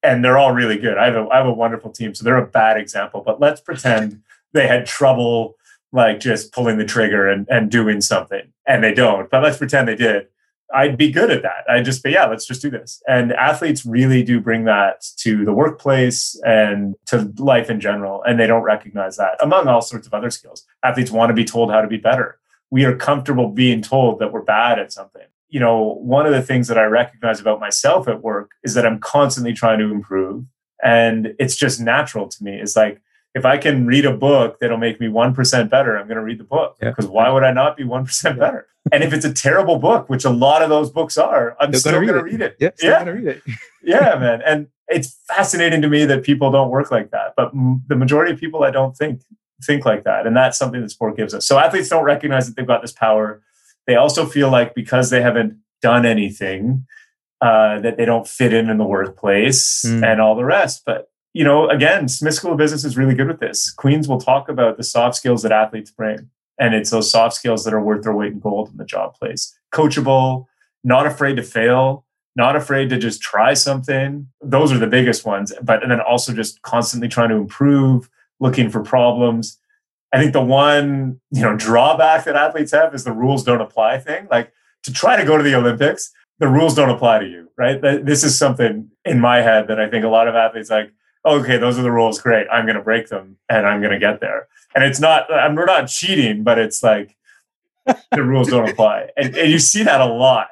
Speaker 2: And they're all really good. I have a, I have a wonderful team so they're a bad example but let's pretend they had trouble like just pulling the trigger and, and doing something. And they don't but let's pretend they did I'd be good at that. I'd just be, yeah, let's just do this. And athletes really do bring that to the workplace and to life in general. And they don't recognize that among all sorts of other skills. Athletes want to be told how to be better. We are comfortable being told that we're bad at something. You know, one of the things that I recognize about myself at work is that I'm constantly trying to improve. And it's just natural to me. It's like, if I can read a book that'll make me 1% better, I'm going to read the book because yeah. why would I not be 1% better? and if it's a terrible book, which a lot of those books are, I'm They're still going to read it.
Speaker 1: Yeah, yeah. Read it.
Speaker 2: yeah, man. And it's fascinating to me that people don't work like that, but m- the majority of people I don't think think like that, and that's something that sport gives us. So athletes don't recognize that they've got this power. They also feel like because they haven't done anything, uh, that they don't fit in in the workplace mm. and all the rest. But you know, again, Smith School of Business is really good with this. Queen's will talk about the soft skills that athletes bring. And it's those soft skills that are worth their weight in gold in the job place. Coachable, not afraid to fail, not afraid to just try something. Those are the biggest ones. But and then also just constantly trying to improve, looking for problems. I think the one, you know, drawback that athletes have is the rules don't apply thing. Like to try to go to the Olympics, the rules don't apply to you, right? This is something in my head that I think a lot of athletes like, okay, those are the rules. Great. I'm going to break them and I'm going to get there. And it's not, I'm, we're not cheating, but it's like the rules don't apply. And, and you see that a lot.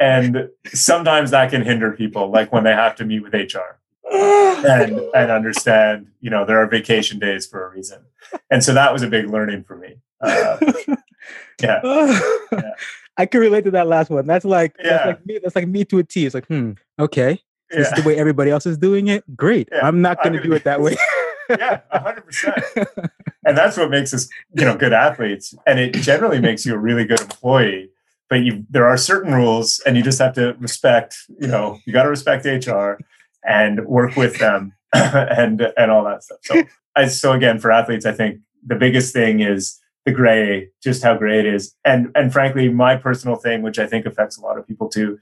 Speaker 2: And sometimes that can hinder people, like when they have to meet with HR and and understand you know there are vacation days for a reason and so that was a big learning for me uh, yeah.
Speaker 1: yeah. i can relate to that last one that's like yeah. that's like me that's like me to a t it's like hmm okay yeah. is the way everybody else is doing it great yeah. i'm not going to do it that way
Speaker 2: yeah 100% and that's what makes us you know good athletes and it generally makes you a really good employee but you there are certain rules and you just have to respect you know you got to respect hr and work with them and and all that stuff. So I, so again for athletes, I think the biggest thing is the gray, just how gray it is. And and frankly, my personal thing, which I think affects a lot of people too,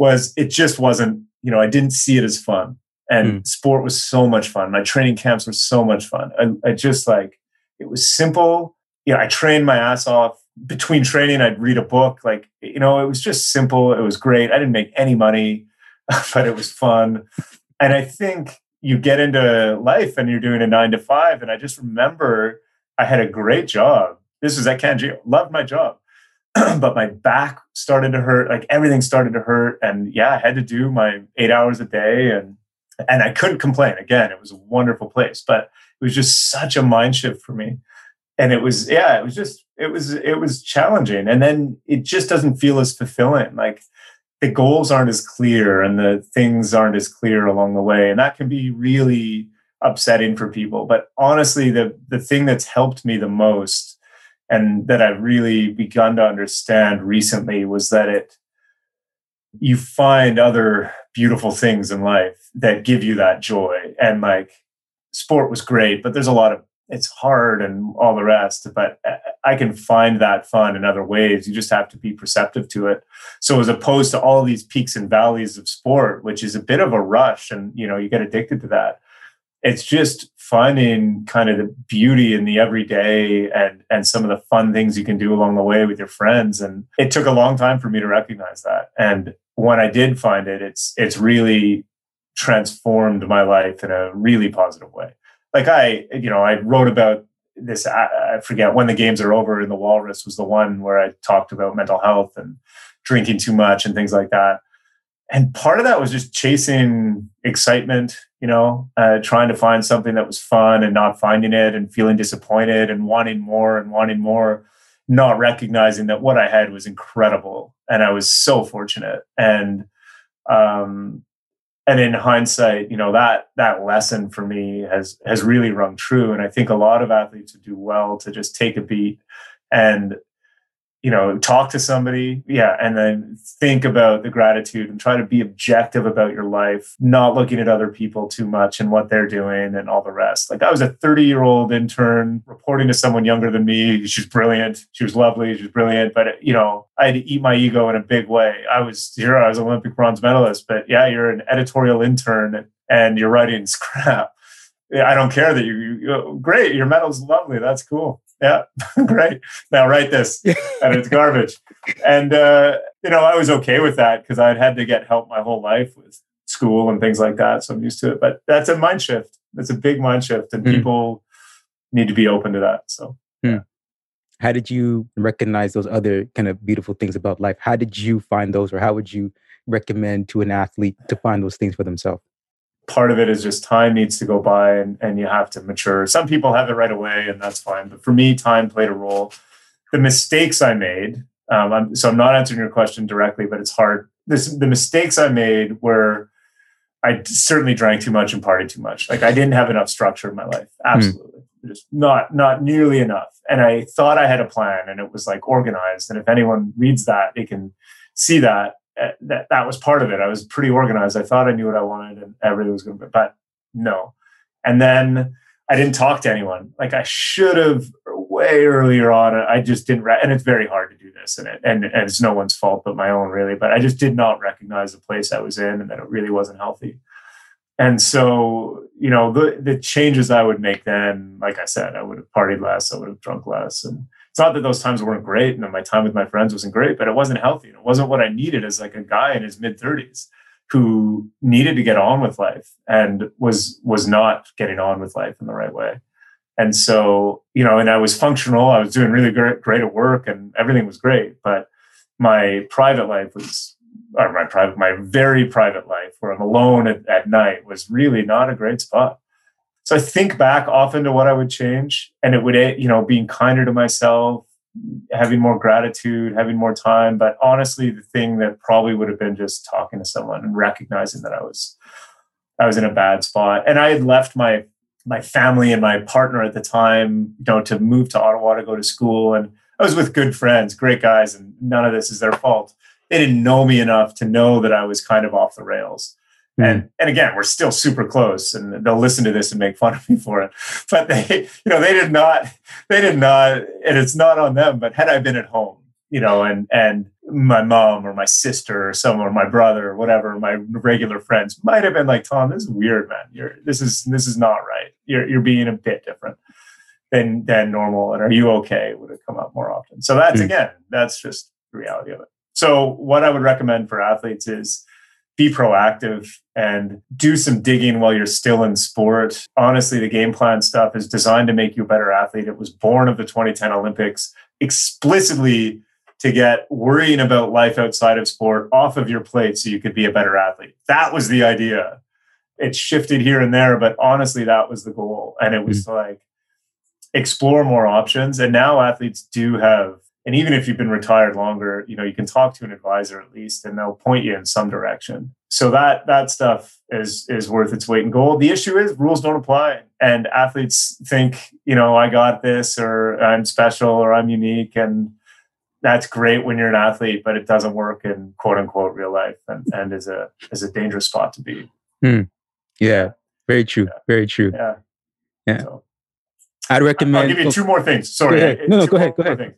Speaker 2: was it just wasn't, you know, I didn't see it as fun. And mm. sport was so much fun. My training camps were so much fun. I, I just like it was simple. You know, I trained my ass off. Between training, I'd read a book. Like, you know, it was just simple. It was great. I didn't make any money. but it was fun. And I think you get into life and you're doing a nine to five. And I just remember I had a great job. This was at Can Geo, loved my job. but my back started to hurt, like everything started to hurt. And yeah, I had to do my eight hours a day and and I couldn't complain. Again, it was a wonderful place, but it was just such a mind shift for me. And it was, yeah, it was just, it was, it was challenging. And then it just doesn't feel as fulfilling. Like the goals aren't as clear and the things aren't as clear along the way and that can be really upsetting for people but honestly the the thing that's helped me the most and that I've really begun to understand recently was that it you find other beautiful things in life that give you that joy. And like sport was great but there's a lot of it's hard and all the rest but i can find that fun in other ways. You just have to be perceptive to it. So as opposed to all these peaks and valleys of sport which is a bit of a rush and you know you get addicted to that it's just finding kind of the beauty in the everyday and and some of the fun things you can do along the way with your friends and it took a long time for me to recognize that and when i did find it it's it's really transformed my life in a really positive way like I, you know, I wrote about this. I, I, forget when the games are over. And the Walrus was the one where I talked about mental health and drinking too much and things like that. And part of that was just chasing excitement, you know, uh, trying to find something that was fun and not finding it and feeling disappointed and wanting more and wanting more, not recognizing that what I had was incredible and I was so fortunate. And um, and in hindsight, you know that that lesson for me has has really rung true. And I think a lot of athletes would do well to just take a beat and you know talk to somebody yeah and then think about the gratitude and try to be objective about your life not looking at other people too much and what they're doing and all the rest. Like i was a 30 year old intern reporting to someone younger than me. She's brilliant. She was lovely. She was brilliant. But you know i had to eat my ego in a big way. I was here i was olympic bronze medalist but yeah you're an editorial intern and you're writing crap. I don't care that you, you great. Your medal's lovely. That's cool yeah, great. Now write this, and it's garbage. And uh, you know, I was okay with that because I'd had to get help my whole life with school and things like that, so I'm used to it. But that's a mind shift. That's a big mind shift, and mm. people need to be open to that. So,
Speaker 1: mm. yeah. How did you recognize those other kind of beautiful things about life? How did you find those, or how would you recommend to an athlete to find those things for themselves?
Speaker 2: Part of it is just time needs to go by and, and you have to mature. Some people have it right away and that's fine. But for me, time played a role. The mistakes I made, um, I'm, so I'm not answering your question directly, but it's hard. This, the mistakes I made were I certainly drank too much and partied too much. Like I didn't have enough structure in my life. Hmm. Absolutely. Mm. Just not not nearly enough. And I thought I had a plan and it was like organized. And if anyone reads that, they can see that Uh, that that was part of it. I was pretty organized. I thought I knew what I wanted and everything was going to be, but no. And then I didn't talk to anyone. Like I should have way earlier on. I just didn't, re- and it's very hard to do this, and it and, and it's no one's fault but my own, really. But I just did not recognize the place I was in, and that it really wasn't healthy. And so, you know, the the changes I would make then, like I said, I would have partied less, I would have drunk less. And it's not that those times weren't great and that my time with my friends wasn't great, but it wasn't healthy. It wasn't what I needed as like a guy in his mid 30s who needed to get on with life and was was not getting on with life in the right way. And so, you know, and I was functional. I was doing really great, great at work, and everything was great. But my private life was, or my private, my very private life, where I'm alone at, at night, was really not a great spot. So I think back often to what I would change, and it would, eh, you know, being kinder to myself, having more gratitude, having more time. But honestly, the thing that probably would have been just talking to someone and recognizing that I was, I was in a bad spot, and I had left my my family and my partner at the time, you know, to move to Ottawa to go to school, and I was with good friends, great guys, and none of this is their fault. They didn't know me enough to know that I was kind of off the rails. Mm. And and again, we're still super close, and they'll listen to this and make fun of me for it. But they, you know, they did not, they did not, and it's not on them. But had I been at home, you know, and and my mom or my sister or someone, or my brother or whatever, my regular friends might have been like, Tom, this is weird, man. You're this is this is not right. You're you're being a bit different than than normal. And are you okay? Would have come up more often. So that's mm. again, that's just the reality of it. So what I would recommend for athletes is be proactive and do some digging while you're still in sport. Honestly, the game plan stuff is designed to make you a better athlete. It was born of the 2010 Olympics explicitly to get worrying about life outside of sport off of your plate so you could be a better athlete. That was the idea. It shifted here and there, but honestly, that was the goal. And it was mm-hmm. like explore more options. And now athletes do have, and even if you've been retired longer, you know, you can talk to an advisor at least and they'll point you in some direction. So that that stuff is is worth its weight in gold. The issue is rules don't apply. And athletes think, you know, I got this or I'm special or I'm unique. And that's great when you're an athlete, but it doesn't work in quote unquote real life and, and is a is a dangerous spot to be.
Speaker 1: Hmm. Yeah, very true. Yeah. Very true.
Speaker 2: Yeah.
Speaker 1: Yeah. So, I'd recommend.
Speaker 2: I'll give you two more things. Sorry.
Speaker 1: No, no, go ahead. Go ahead.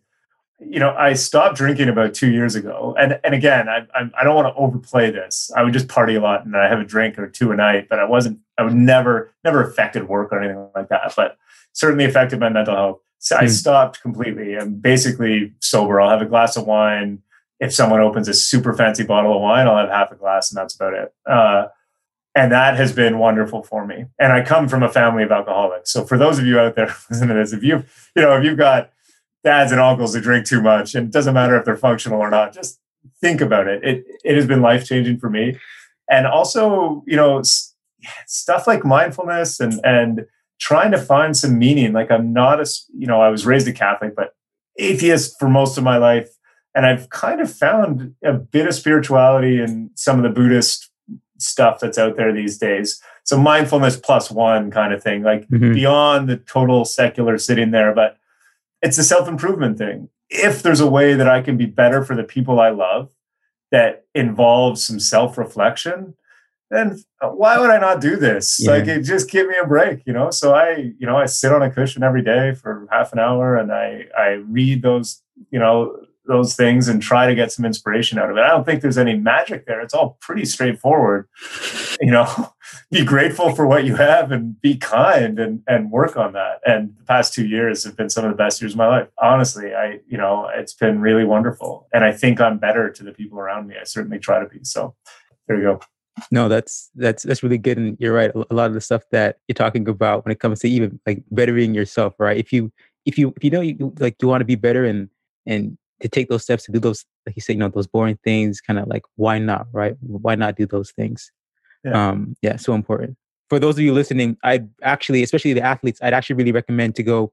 Speaker 2: You know, I stopped drinking about two years ago, and and again, I I, I don't want to overplay this. I would just party a lot, and I have a drink or two a night, but I wasn't. I would never never affected work or anything like that, but certainly affected my mental health. So I hmm. stopped completely. I'm basically sober. I'll have a glass of wine. If someone opens a super fancy bottle of wine, I'll have half a glass, and that's about it. Uh, and that has been wonderful for me. And I come from a family of alcoholics. So for those of you out there listening to this, if you've you know if you've got dads and uncles that drink too much, and it doesn't matter if they're functional or not, just think about it. It it has been life changing for me, and also you know stuff like mindfulness and and trying to find some meaning. Like I'm not a, you know, I was raised a Catholic, but atheist for most of my life. And I've kind of found a bit of spirituality in some of the Buddhist stuff that's out there these days. So mindfulness plus one kind of thing, like mm-hmm. beyond the total secular sitting there, but it's a self improvement thing. If there's a way that I can be better for the people I love that involves some self reflection, then why would I not do this? Yeah. Like, it just give me a break, you know. So I, you know, I sit on a cushion every day for half an hour, and I I read those, you know, those things and try to get some inspiration out of it. I don't think there's any magic there. It's all pretty straightforward. You know, be grateful for what you have and be kind and and work on that. And the past two years have been some of the best years of my life. Honestly, I, you know, it's been really wonderful. And I think I'm better to the people around me. I certainly try to be. So there you go.
Speaker 1: No, that's that's that's really good, and you're right. A lot of the stuff that you're talking about when it comes to even like bettering yourself, right? If you if you if you know you like you want to be better and and to take those steps to do those, like you said you know, those boring things, kind of like why not, right? Why not do those things? Yeah. Um, yeah, so important. For those of you listening, I actually, especially the athletes, I'd actually really recommend to go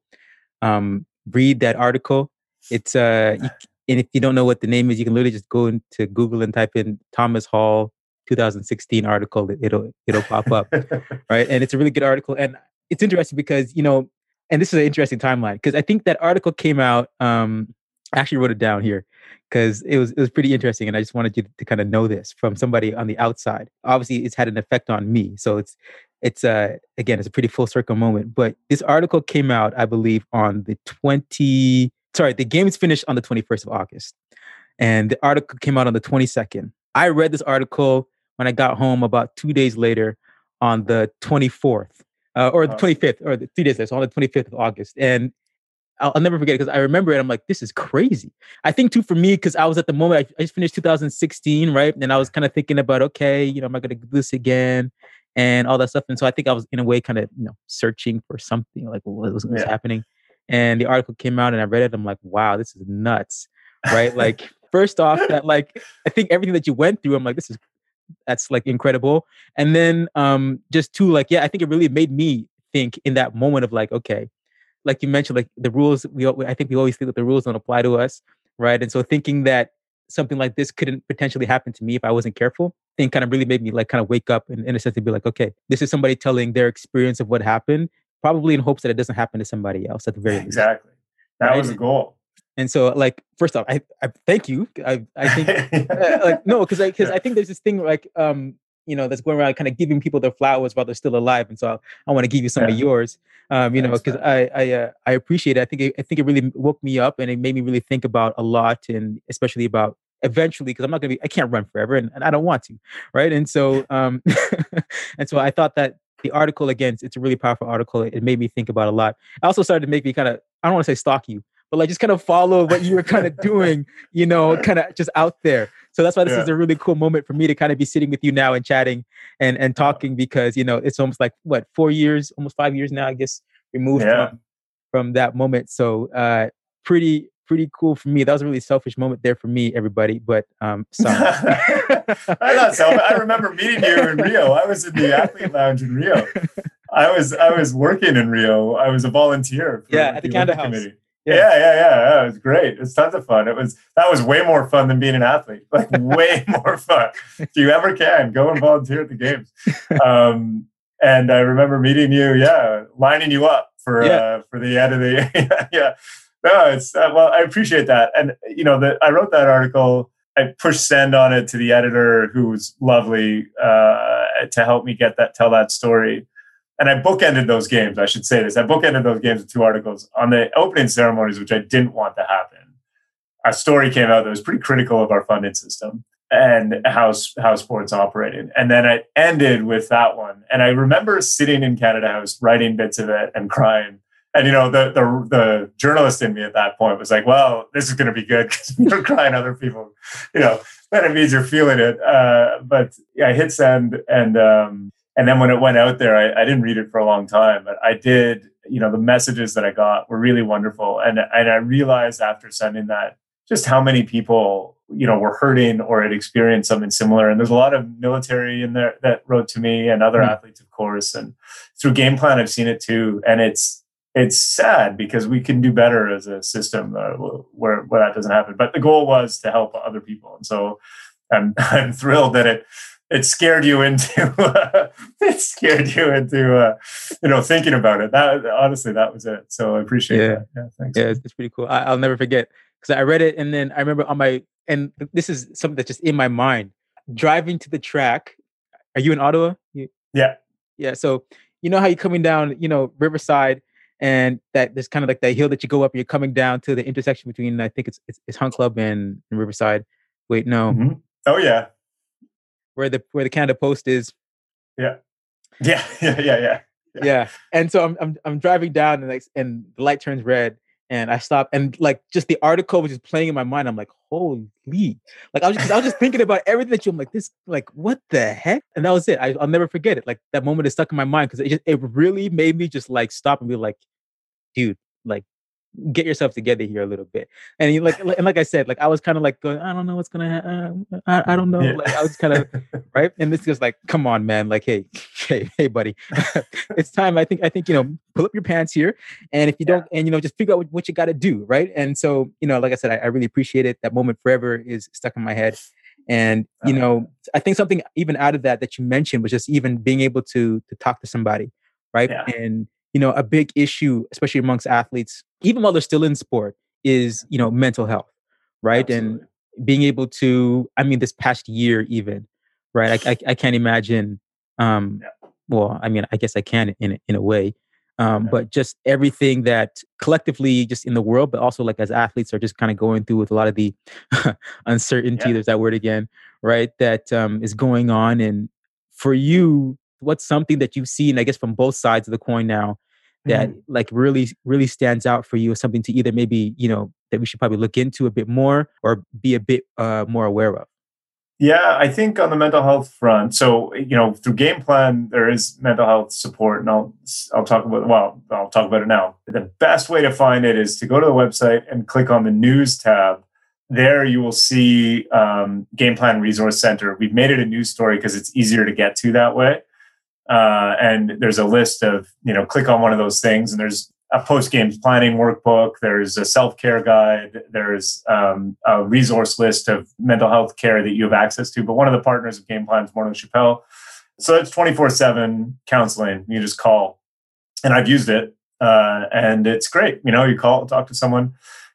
Speaker 1: um, read that article. It's uh, you, and if you don't know what the name is, you can literally just go into Google and type in Thomas Hall 2016 article, it'll it'll pop up, right? And it's a really good article, and it's interesting because you know, and this is an interesting timeline because I think that article came out. Um, I actually wrote it down here because it was it was pretty interesting, and I just wanted you to, to kind of know this from somebody on the outside. Obviously, it's had an effect on me, so it's it's uh again it's a pretty full circle moment. But this article came out, I believe, on the twenty. Sorry, the game is finished on the twenty first of August, and the article came out on the twenty second. I read this article when I got home about two days later on the 24th uh, or the 25th or the three days later, so on the 25th of August. And I'll, I'll never forget it because I remember it. I'm like, this is crazy. I think too for me because I was at the moment I, I just finished 2016, right? And I was kind of thinking about, okay, you know, am I going to do this again? And all that stuff. And so I think I was in a way kind of, you know, searching for something like what was, what was
Speaker 2: Yeah.
Speaker 1: happening. And the article came out and I read it. I'm like, wow, this is nuts, right? like, first off, that like I think everything that you went through, I'm like, this is that's like incredible. And then um just two, like, yeah, I think it really made me think in that moment of like, okay, like you mentioned, like the rules, we I think we always think that the rules don't apply to us, right? And so thinking that something like this couldn't potentially happen to me if I wasn't careful, I think kind of really made me like kind of wake up and in a sense to be like, okay, this is somebody telling their experience of what happened, probably in hopes that it doesn't happen to somebody else at the very least.
Speaker 2: Exactly. That
Speaker 1: Right.
Speaker 2: was the goal.
Speaker 1: And so, like, first off, I, I thank you. I, I think, uh, like, no, because I, because I think there's this thing, like, um, you know, that's going around, kind of giving people their flowers while they're still alive. And so, I, want to give you some of yours, um, you know, because I, I, uh, I appreciate it. I think, it, I think it really woke me up, and it made me really think about a lot, and especially about eventually, because I'm not gonna be, I can't run forever, and, and I don't want to, right? And so, um, and so I thought that the article again, it's a really powerful article. It made me think about a lot. I also started to make me kind of, I don't want to say stalk you, but like just kind of follow what you were kind of doing, you know, kind of just out there. So that's why this is a really cool moment for me to kind of be sitting with you now and chatting and and talking because you know it's almost like what four years, almost five years now, I guess, removed
Speaker 2: Yeah.
Speaker 1: from from that moment. So uh pretty pretty cool for me. That was a really selfish moment there for me, everybody. But um sorry.
Speaker 2: I not so. I remember meeting you in Rio. I was in the athlete lounge in Rio. I was I was working in Rio. I was a volunteer. For
Speaker 1: Yeah, at the Canada House.
Speaker 2: Committee.
Speaker 1: Yeah.
Speaker 2: Yeah. yeah, yeah, yeah. It was great. It's tons of fun. It was that was way more fun than being an athlete. Like way more fun. If you ever can, go and volunteer at the games. Um, and I remember meeting you. Yeah, lining you up for
Speaker 1: Yeah.
Speaker 2: uh, for the end of the yeah. No, it's uh, well. I appreciate that, and you know that I wrote that article. I pushed send on it to the editor, who was lovely, uh, to help me get that tell that story. And I bookended those games. I should say this: I bookended those games with two articles on the opening ceremonies, which I didn't want to happen. A story came out that was pretty critical of our funding system and how how sports operated. And then I ended with that one. And I remember sitting in Canada House writing bits of it and crying. And you know, the the the journalist in me at that point was like, "Well, this is going to be good because you're crying other people, you know, then it means you're feeling it." Uh, but yeah, I hit send, and um, and then when it went out there, I, I didn't read it for a long time, but I did. You know, the messages that I got were really wonderful, and and I realized after sending that just how many people you know were hurting or had experienced something similar. And there's a lot of military in there that wrote to me and other
Speaker 1: Mm.
Speaker 2: athletes of course. And through game plan i've seen it too. And it's it's sad because we can do better as a system uh, where where that doesn't happen. But the goal was to help other people. And so i'm i'm thrilled that it it scared you into it scared you into uh, you know thinking about it that honestly that was it so i appreciate
Speaker 1: Yeah.
Speaker 2: that yeah thanks
Speaker 1: yeah, it's, it's pretty cool. I, I'll never forget because I read it and then I remember on my and this is something that's just in my mind. Driving to the track. Are you in Ottawa? You,
Speaker 2: yeah
Speaker 1: yeah. So you know how you're coming down, you know, Riverside, and that there's kind of like that hill that you go up. and You're coming down to the intersection between I think it's it's, it's Hunt Club and, and Riverside. Wait, no,
Speaker 2: Mhm. oh yeah
Speaker 1: where the where the Canada Post is.
Speaker 2: yeah yeah yeah yeah yeah
Speaker 1: yeah. And so I'm I'm I'm driving down and like and the light turns red and I stop and like just the article was just playing in my mind. I'm like, holy, like I was just I was just thinking about everything that you. I'm like this, like what the heck? And that was it. I, I'll never forget it. Like that moment is stuck in my mind because it just it really made me just like stop and be like, dude, like get yourself together here a little bit. And you like, and like I said, like I was kind of like going, I don't know what's gonna happen. Um, uh, I, I don't know.
Speaker 2: Yeah.
Speaker 1: Like I was kind of right. And this is like, come on, man. Like, hey, hey, hey, buddy, it's time. I think, I think you know, pull up your pants here, and if you don't, and you know, just figure out what, what you got to do, right? And so, you know, like I said, I, I really appreciate it. That moment forever is stuck in my head. And you oh. know, I think something even out of that that you mentioned was just even being able to to talk to somebody, right?
Speaker 2: Yeah.
Speaker 1: And you know, a big issue, especially amongst athletes, even while they're still in sport, is you know mental health, right?
Speaker 2: Absolutely.
Speaker 1: And being able to, I mean, this past year even, right? I I, I can't imagine. Um, Well, I mean, I guess I can in a- in a way, um,
Speaker 2: Yeah.
Speaker 1: but just everything that collectively, just in the world, but also like as athletes, are just kind of going through with a lot of the uncertainty.
Speaker 2: Yeah.
Speaker 1: There's that word again, right? That um, is going on, and for you, what's something that you've seen, I guess, from both sides of the coin now that mm-hmm. like really really stands out for you as something to either maybe you know that we should probably look into a bit more or be a bit uh, more aware of?
Speaker 2: Yeah i think on the mental health front so you know through game plan there is mental health support and i'll i'll talk about well i'll talk about it now. The best way to find it is to go to the website and click on the news tab. There you will see um, game plan resource center. We've made it a news story because it's easier to get to that way uh, and there's a list of you know click on one of those things and there's a post game planning workbook there's a self-care guide there's um, a resource list of mental health care that you have access to but one of the partners of game plan is Morneau Shepell so it's 24-7 counseling. You just call. And i've used it uh, and it's great. You know you call talk to someone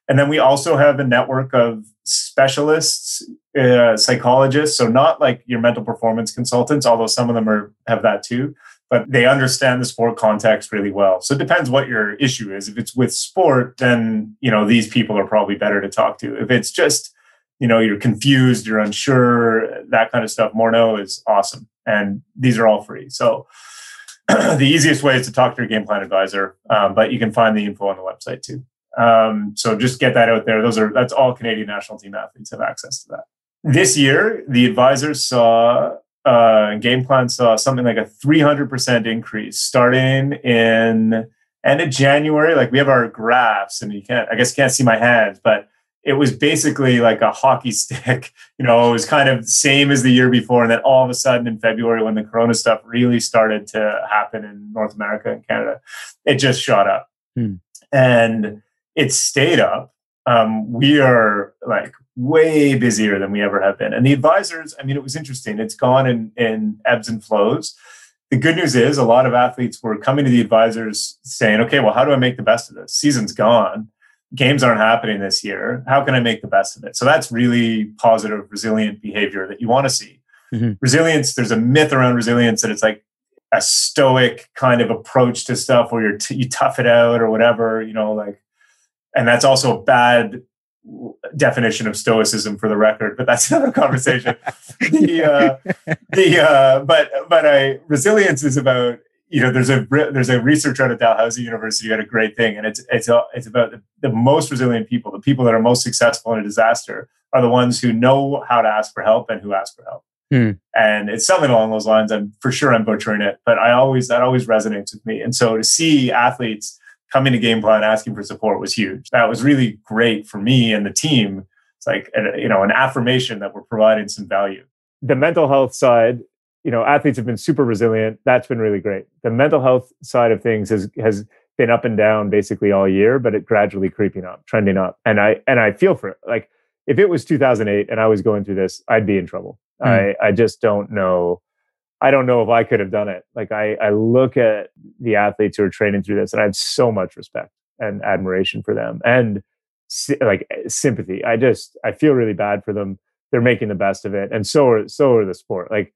Speaker 2: and then we also have a network of specialists, uh, psychologists. So not like your mental performance consultants, although some of them are have that too. But they understand the sport context really well. So it depends what your issue is. If it's with sport, then you know these people are probably better to talk to. If it's just you know you're confused, you're unsure, that kind of stuff, Morneau is awesome, and these are all free. So the easiest way is to talk to your game plan advisor, um, but you can find the info on the website too. Um, so just get that out there. Those are that's all Canadian national team athletes have access to that. This year, the advisors saw uh, game plan saw something like a 300% increase starting in end of January. Like we have our graphs, and you can't, I guess, you can't see my hands, but it was basically like a hockey stick. You know, it was kind of same as the year before, and then all of a sudden in February, when the Corona stuff really started to happen in North America and Canada, it just shot up. Hmm. And it stayed up. Um, we are like way busier than we ever have been. And the advisors, I mean, it was interesting. It's gone in, in ebbs and flows. The good news is a lot of athletes were coming to the advisors saying, okay, well, how do I make the best of this? Season's gone. Games aren't happening this year. How can I make the best of it? So that's really positive, resilient behavior that you want to see. Mm-hmm. Resilience, there's a myth around resilience that it's like a stoic kind of approach to stuff where you're t- you tough it out or whatever, you know, like and that's also a bad definition of stoicism for the record but that's another conversation. The uh, the uh, but but I resilience is about you know there's a there's a research out of Dalhousie University got a great thing and it's it's a, it's about the, the most resilient people the people that are most successful in a disaster are the ones who know how to ask for help and who ask for help. Hmm. and it's something along those lines. I'm for sure I'm butchering it but I always that always resonates with me. And so to see athletes coming to game plan asking for support was huge. That was really great for me and the team. It's like you know an affirmation that we're providing some value. The mental health side you know athletes have been super resilient. That's been really great. The mental health side of things has has been up and down basically all year but it gradually creeping up trending up. And i and i feel for it. Like if it was 2008 and i was going through this i'd be in trouble. Mm. i i just don't know I don't know if I could have done it. Like I, I look at the athletes who are training through this, and I have so much respect and admiration for them, and like eh, sympathy. I just I feel really bad for them. They're making the best of it, and so are so are the sport. Like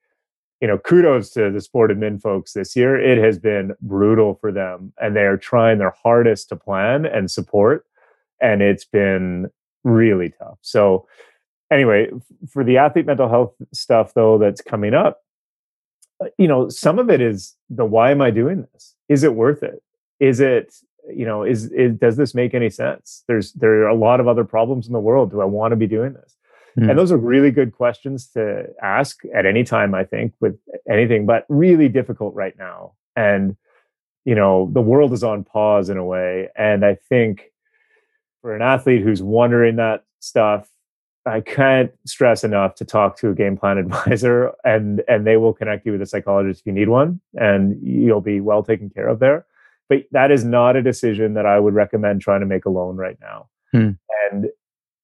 Speaker 2: you know, kudos to the sport admin folks this year. It has been brutal for them, and they are trying their hardest to plan and support, and it's been really tough. So anyway, for the athlete mental health stuff though that's coming up you know some of it is the why am i doing this? Is it worth it? Is it you know is, is does this make any sense? There's there are a lot of other problems in the world. Do i want to be doing this? Mm. and those are really good questions to ask at any time i think with anything but really difficult right now. And you know the world is on pause in a way. And i think for an athlete who's wondering that stuff I can't stress enough to talk to a game plan advisor and and they will connect you with a psychologist if you need one and you'll be well taken care of there. But that is not a decision that I would recommend trying to make alone right now. Hmm. And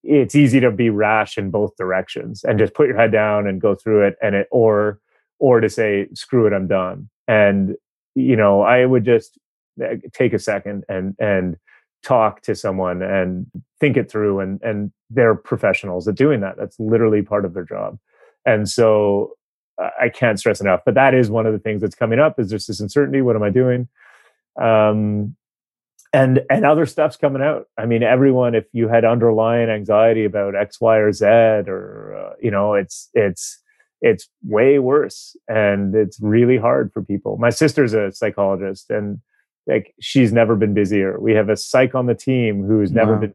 Speaker 2: it's easy to be rash in both directions and just put your head down and go through it and it or or to say screw it I'm done. And you know, I would just eh, take a second and and talk to someone and think it through and and they're professionals at doing that that's literally part of their job and so i can't stress enough but that is one of the things that's coming up is just this uncertainty what am i doing um and and other stuff's coming out i mean everyone if you had underlying anxiety about x y or z or uh, you know it's it's it's way worse and it's really hard for people. My sister's a psychologist and like she's never been busier. We have a psych on the team who's never
Speaker 1: Wow.
Speaker 2: been.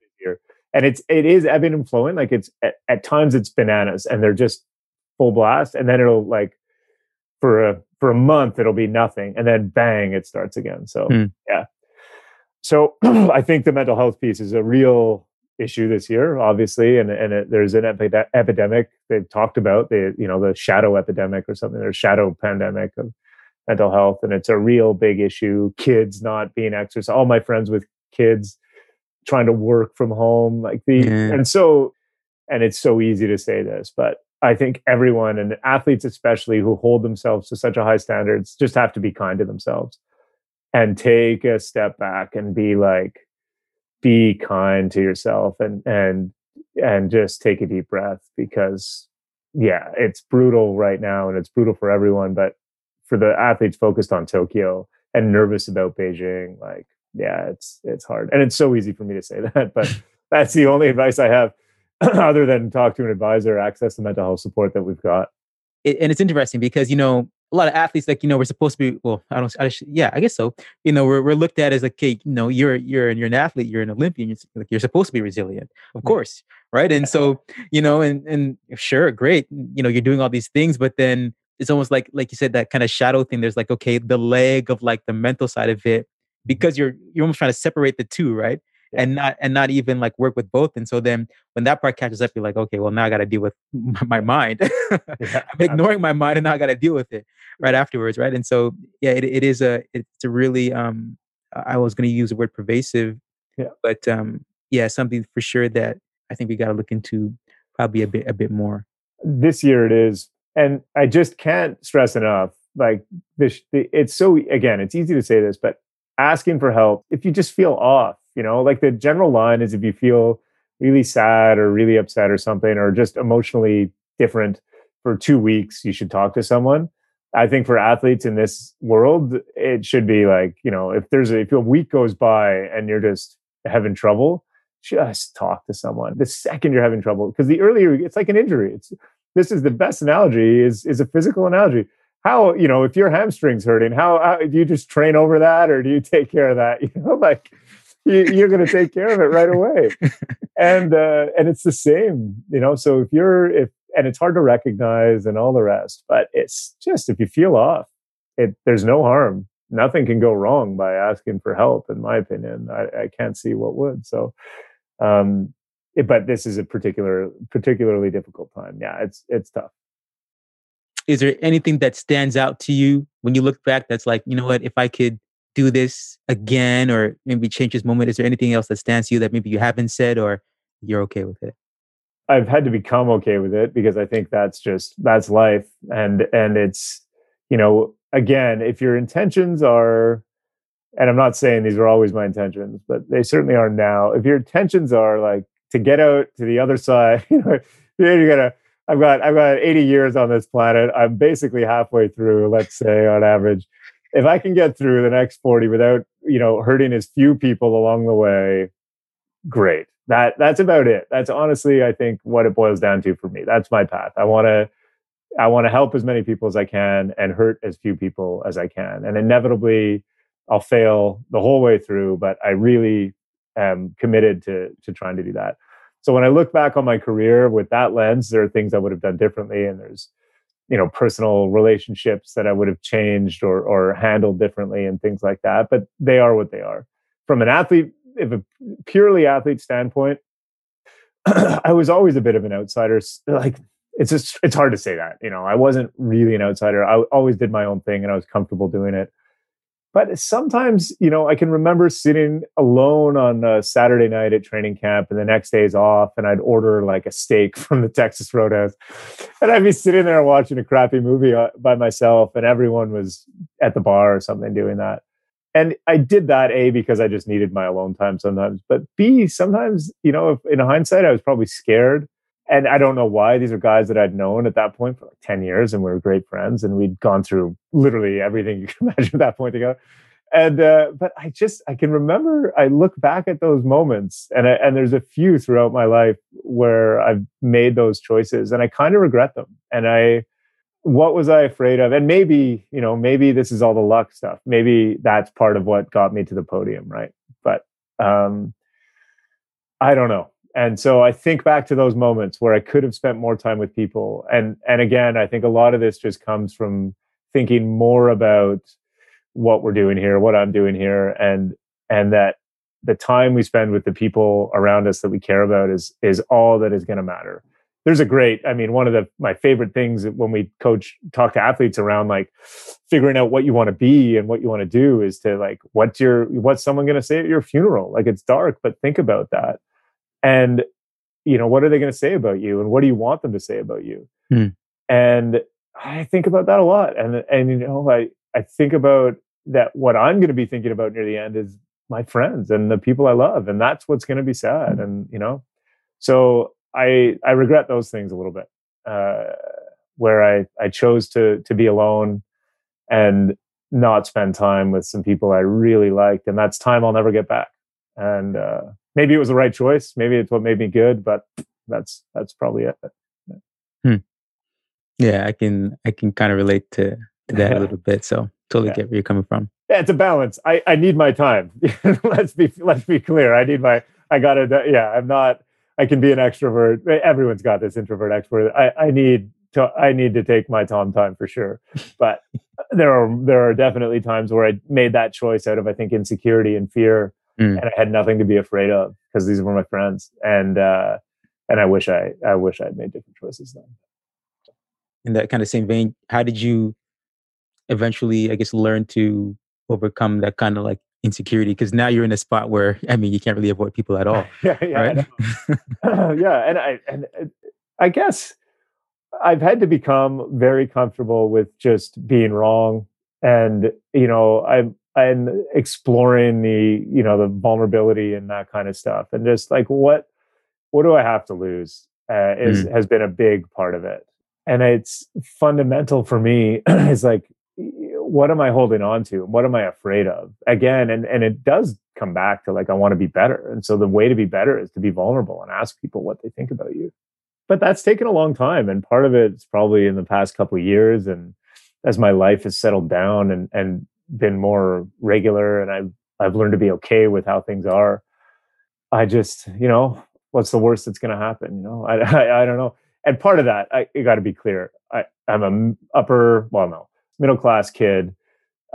Speaker 2: And it's it is ebbing and flowing. Like it's at, at times it's bananas and they're just full blast. And then it'll like for a for a month it'll be nothing. And then bang, it starts again. So
Speaker 1: Hmm.
Speaker 2: yeah. So I think the mental health piece is a real issue this year, obviously, and and it, there's an epi- epidemic they've talked about the you know the shadow epidemic or something, or shadow pandemic of mental health, and it's a real big issue. Kids not being exercised. All my friends with kids trying to work from home, like the
Speaker 1: Yeah.
Speaker 2: and so and it's so easy to say this, but I think everyone and athletes especially who hold themselves to such a high standards just have to be kind to themselves and take a step back and be like be kind to yourself and and and just take a deep breath because yeah it's brutal right now and it's brutal for everyone but for the athletes focused on tokyo and nervous about beijing like yeah it's it's hard and it's so easy for me to say that but that's the only advice i have other than talk to an advisor access the mental health support that we've got.
Speaker 1: It, and it's interesting because you know a lot of athletes like you know we're supposed to be well I don't I yeah I guess so you know we're, we're looked at as like okay you know you're you're you're an athlete you're an Olympian you're, like you're supposed to be resilient of course right? And so you know and and sure great you know you're doing all these things but then it's almost like like you said that kind of shadow thing there's like okay the leg of like the mental side of it because you're you're almost trying to separate the two right?
Speaker 2: Yeah.
Speaker 1: and not and not even like work with both. And so then when that part catches up you're like okay well now i got to deal with my, mind.
Speaker 2: Yeah,
Speaker 1: i'm ignoring my mind and now i got to deal with it right afterwards right? And so yeah it, it is a it's a really um i was going to use the word pervasive
Speaker 2: Yeah.
Speaker 1: but um yeah something for sure that i think we got to look into probably a bit a bit more.
Speaker 2: This year it is and i just can't stress enough like this the, it's so again it's easy to say this but asking for help if you just feel off you know like the general line is if you feel really sad or really upset or something or just emotionally different for two weeks you should talk to someone. I think for athletes in this world it should be like you know if there's a if a week goes by and you're just having trouble just talk to someone. The second you're having trouble because the earlier it's like an injury. It's this is the best analogy is is a physical analogy how you know if your hamstrings hurting how, how do you just train over that or do you take care of that? You know like you, you're going to take care of it right away. And uh and it's the same you know so if you're if and it's hard to recognize and all the rest but it's just if you feel off it there's no harm. Nothing can go wrong by asking for help in my opinion. I, I can't see what would so um it- but this is a particular particularly difficult time. Yeah it's it's tough
Speaker 1: is there anything that stands out to you when you look back that's like you know what? If i could do this again or maybe change this moment is there anything else that stands to you that maybe you haven't said or you're okay with it?
Speaker 2: I've had to become okay with it because I think that's just that's life and and it's you know again if your intentions are and I'm not saying these are always my intentions but they certainly are now. If your intentions are like to get out to the other side you know you gotta I've got I've got 80 years on this planet. I'm basically halfway through let's say on average. If I can get through the next 40 without you know hurting as few people along the way great. That that's about it. That's honestly i think what it boils down to for me. That's my path. I want to i want to help as many people as i can and hurt as few people as i can. And inevitably i'll fail the whole way through but i really am committed to to trying to do that so when i look back on my career with that lens there are things i would have done differently and there's you know personal relationships that i would have changed or or handled differently and things like that but they are what they are from an athlete if a purely athlete standpoint, I was always a bit of an outsider. Like it's just it's hard to say that. You know, I wasn't really an outsider. I always did my own thing and I was comfortable doing it. But sometimes, you know, I can remember sitting alone on a Saturday night at training camp and the next day's off, and I'd order like a steak from the Texas Roadhouse. And I'd be sitting there watching a crappy movie uh, by myself, and everyone was at the bar or something doing that and I did that a because I just needed my alone time sometimes, but b sometimes you know if in hindsight I was probably scared, and I don't know why. These are guys that I'd known at that point for like ten years, and we were great friends, and we'd gone through literally everything you can imagine at that point together. And uh, but I just I can remember I look back at those moments, and I, and there's a few throughout my life where I've made those choices, and I kind of regret them, and I what was I afraid of? And maybe, you know, maybe this is all the luck stuff. Maybe that's part of what got me to the podium, right? But um, I don't know. And so I think back to those moments where I could have spent more time with people. And and again, I think a lot of this just comes from thinking more about what we're doing here, what I'm doing here, and and that the time we spend with the people around us that we care about is is all that is going to matter. There's a great i mean one of the my favorite things when we coach talk to athletes around like figuring out what you want to be and what you want to do is to like what's your what's someone going to say at your funeral? Like it's dark but think about that and you know what are they going to say about you and what do you want them to say about you
Speaker 1: hmm.
Speaker 2: and i think about that a lot and and you know i i think about that what i'm going to be thinking about near the end is my friends and the people i love and that's what's going to be sad and you know so I I regret those things a little bit, uh, where I I chose to to be alone and not spend time with some people I really liked, and that's time I'll never get back. And uh, maybe it was the right choice. Maybe it's what made me good, but that's that's probably it.
Speaker 1: Hmm. Yeah, I can I can kind of relate to, to that a little bit. So totally yeah. get where you're coming from.
Speaker 2: Yeah, it's a balance. I, I need my time. let's be let's be clear. I need my I gotta yeah, I'm not I can be an extrovert. Everyone's got this introvert extrovert. I, I need to I need to take my Tom time for sure. But there are there are definitely times where I made that choice out of I think insecurity and fear, mm. and I had nothing to be afraid of because these were my friends. And uh, and I wish I I wish I had made different choices then.
Speaker 1: In that kind of same vein, how did you eventually, I guess, learn to overcome that kind of like insecurity because now you're in a spot where I mean you can't really avoid people at all.
Speaker 2: yeah, yeah, right? yeah, and I and uh, I guess I've had to become very comfortable with just being wrong, and you know I'm I'm exploring the you know the vulnerability and that kind of stuff, and just like what what do I have to lose uh, is mm. has been a big part of it, and it's fundamental for me. is like what am I holding on to? What am I afraid of? Again, and and it does come back to like I want to be better. And so the way to be better is to be vulnerable and ask people what they think about you. But that's taken a long time. And part of it's probably in the past couple of years. And as my life has settled down and and been more regular and I've I've learned to be okay with how things are. I just, you know, what's the worst that's gonna happen? You know, I I, I don't know. And part of that, I got to be clear. I, I'm a upper, well, no, middle class kid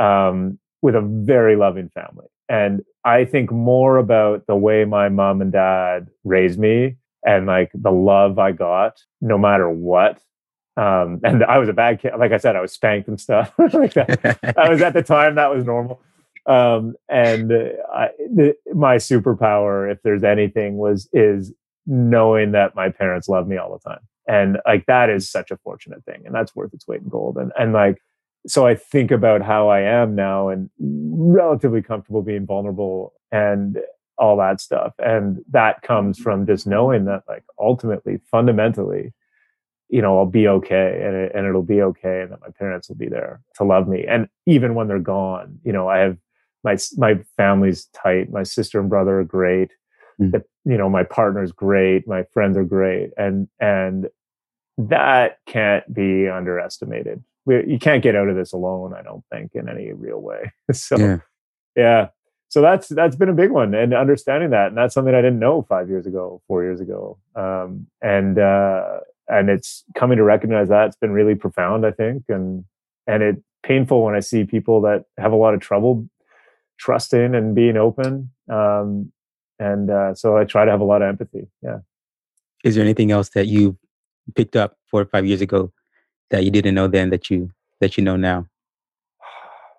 Speaker 2: um, with a very loving family. And I think more about the way my mom and dad raised me and like the love I got no matter what. Um, and I was a bad kid. Like I said, I was spanked and stuff like that. I was at the time that was normal. Um, and I, the, my superpower, if there's anything, was is knowing that my parents love me all the time. And like that is such a fortunate thing, and that's worth its weight in gold. And and like so I think about how I am now and relatively comfortable being vulnerable and all that stuff. And that comes from just knowing that, like, ultimately, fundamentally, you know, I'll be okay and, it, and it'll be okay and that my parents will be there to love me. And even when they're gone, you know, I have my, my family's tight. My sister and brother are great. Mm. The, you know, my partner's great. My friends are great. And, and that can't be underestimated we, you can't get out of this alone. I don't think in any real way. so yeah. yeah. So that's that's been a big one, and understanding that, and that's something I didn't know five years ago, four years ago, um, and uh, and it's coming to recognize that it's been really profound, I think, and and it painful when I see people that have a lot of trouble trusting and being open, um, and uh, so I try to have a lot of empathy. Yeah.
Speaker 1: Is there anything else that you picked up four or five years ago that you didn't know then that you that you know now?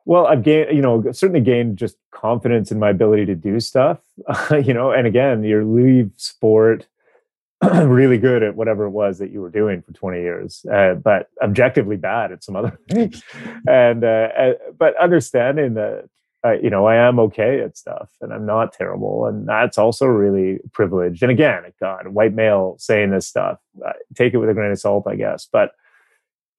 Speaker 2: Well, I've gained, you know, certainly gained just confidence in my ability to do stuff. you know, and again, you leave sport really good at whatever it was that you were doing for 20 years, uh, but objectively bad at some other things. and uh, uh, but understanding that uh, you know I am okay at stuff and I'm not terrible, and that's also really privileged. And again, God, white male saying this stuff, uh, take it with a grain of salt, I guess, but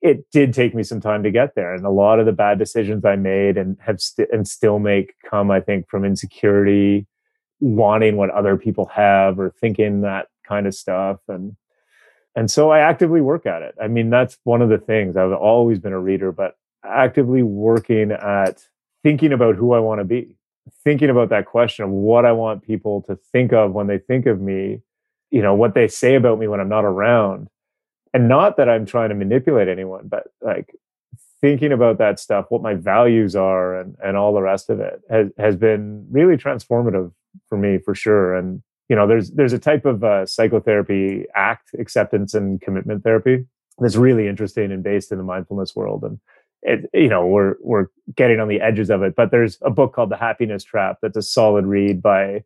Speaker 2: it did take me some time to get there and a lot of the bad decisions i made and have st- and still make come i think from insecurity wanting what other people have or thinking that kind of stuff and and so I actively work at it. I mean, that's one of the things. I've always been a reader, but actively working at thinking about who I want to be, thinking about that question of what I want people to think of when they think of me, you know, what they say about me when I'm not around. And not that I'm trying to manipulate anyone, but like thinking about that stuff, what my values are and, and all the rest of it has, has been really transformative for me for sure. And, you know, there's, there's a type of uh, psychotherapy act acceptance and commitment therapy that's really interesting and based in the mindfulness world. And it, you know, we're, we're getting on the edges of it, but there's a book called the happiness trap. That's a solid read by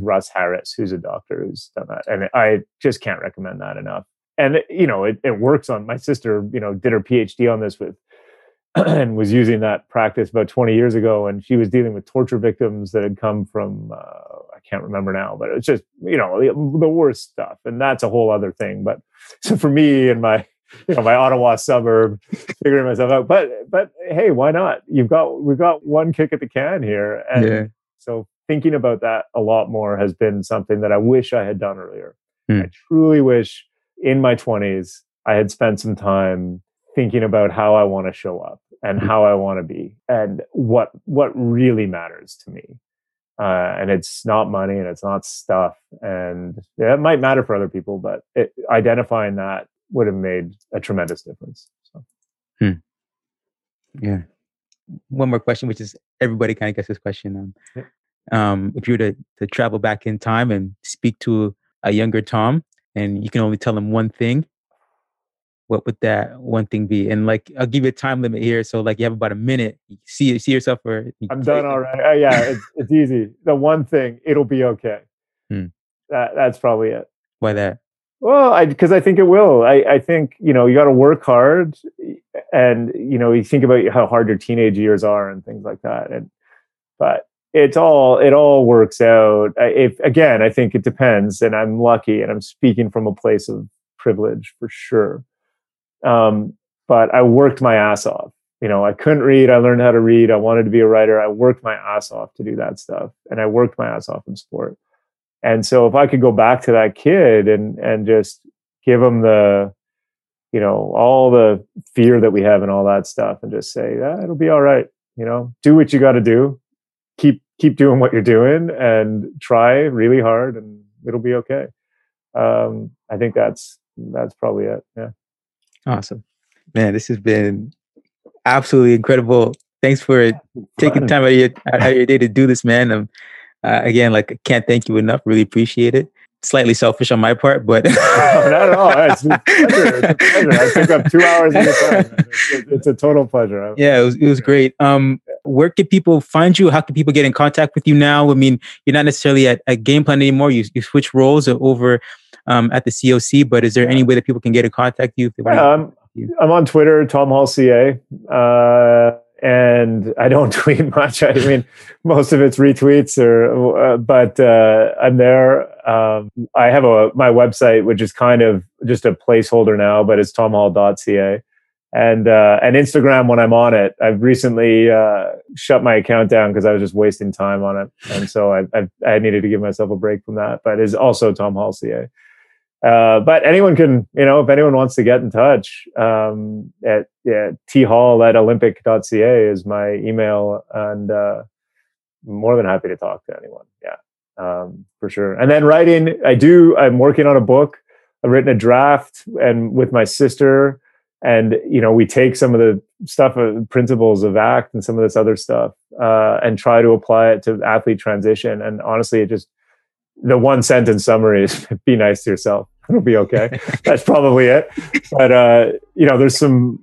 Speaker 2: Russ Harris, who's a doctor who's done that. And I just can't recommend that enough and you know it, it works on my sister you know did her phd on this with and was using that practice about 20 years ago and she was dealing with torture victims that had come from uh, i can't remember now but it's just you know the, the, worst stuff and that's a whole other thing but so for me and my you know my ottawa suburb figuring myself out but but hey why not you've got we've got one kick at the can here and yeah. so thinking about that a lot more has been something that i wish i had done earlier hmm. i truly wish in my 20s i had spent some time thinking about how I want to show up and mm-hmm. how I want to be and what what really matters to me. Uh, and it's not money and it's not stuff. And yeah, it might matter for other people, but it, identifying that would have made a tremendous difference. So.
Speaker 1: Hmm. Yeah. One more question, which is everybody kind of gets this question. Um, yeah. um, if you were to, to travel back in time and speak to a younger Tom, and you can only tell him one thing, what would that one thing be? And like, I'll give you a time limit here. So like, you have about a minute. You see, see yourself or
Speaker 2: I'm done already. Uh, yeah, it's, it's easy. The one thing, it'll be okay. Hmm. That that's probably it.
Speaker 1: Why that?
Speaker 2: Well, I because I think it will. I I think you know you got to work hard, and you know you think about how hard your teenage years are and things like that. And but it's all it all works out. If again, I think it depends, and I'm lucky, and I'm speaking from a place of privilege for sure um, but I worked my ass off. You know, I couldn't read. I learned how to read. I wanted to be a writer. I worked my ass off to do that stuff, and I worked my ass off in sport. And so, if I could go back to that kid and and just give him the, you know, all the fear that we have and all that stuff, and just say, yeah, it'll be all right. You know, do what you got to do. Keep keep doing what you're doing, and try really hard, and it'll be okay. Um, I think that's that's probably it. Yeah.
Speaker 1: Awesome. Man, this has been absolutely incredible. Thanks for taking time out of your, out of your day to do this, man. Um, uh, again, like I can't thank you enough. Really appreciate it. Slightly selfish on my part, but
Speaker 2: no, not at all. It's a pleasure. It's a pleasure. I took up two hours of your time. It's, it's, a total pleasure.
Speaker 1: Yeah, it was, it was great. Um, where can people find you? How can people get in contact with you now? I mean, you're not necessarily at, at Game Plan anymore. You you switch roles over um, at the COC. But is there any way that people can get in contact with you?
Speaker 2: yeah, I'm, I'm, on Twitter, Tom Hall CA, uh, and I don't tweet much. I mean, most of it's retweets, or uh, but uh, I'm there. Um, I have a my website, which is kind of just a placeholder now, but it's tomhall.ca and uh, and Instagram when I'm on it. I've recently uh, shut my account down because I was just wasting time on it, and so I, I, I needed to give myself a break from that. But it's also Tom Hall CA. Uh, but anyone can, you know, if anyone wants to get in touch, um, at yeah, thall at olympic.ca is my email, and uh, more than happy to talk to anyone. Yeah, um, for sure. And then writing, I do. I'm working on a book. I've written a draft, and with my sister, and you know, we take some of the stuff, uh, principles of ACT, and some of this other stuff, uh, and try to apply it to athlete transition. And honestly, it just the one sentence summary is be nice to yourself. It'll be okay. That's probably it. But uh, you know, there's some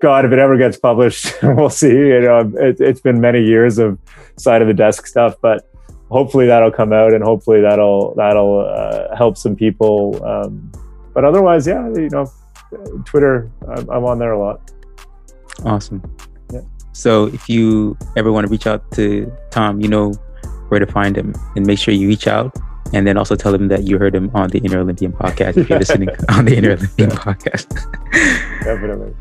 Speaker 2: God, if it ever gets published, we'll see. You know, it, has been many years of side of the desk stuff, but hopefully that'll come out, and hopefully that'll that'll uh, help some people. Um, but otherwise, yeah, you know, Twitter, I'm, I'm on there a lot.
Speaker 1: Awesome. Yeah. So if you ever want to reach out to Tom, you know where to find him and make sure you reach out and then also tell him that you heard him on the Inner Olympian podcast if you're listening on the Inner Olympian podcast.
Speaker 2: Definitely.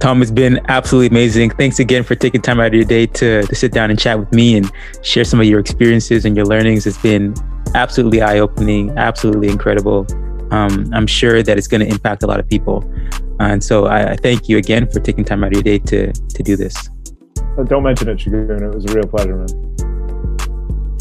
Speaker 1: Tom, it's been absolutely amazing. Thanks again for taking time out of your day to, to sit down and chat with me and share some of your experiences and your learnings. It's been absolutely eye opening, absolutely incredible. um, I'm sure that it's going to impact a lot of people. and so I, I, thank you again for taking time out of your day to to do this.
Speaker 2: Don't mention it, Shagun. It was a real pleasure, man.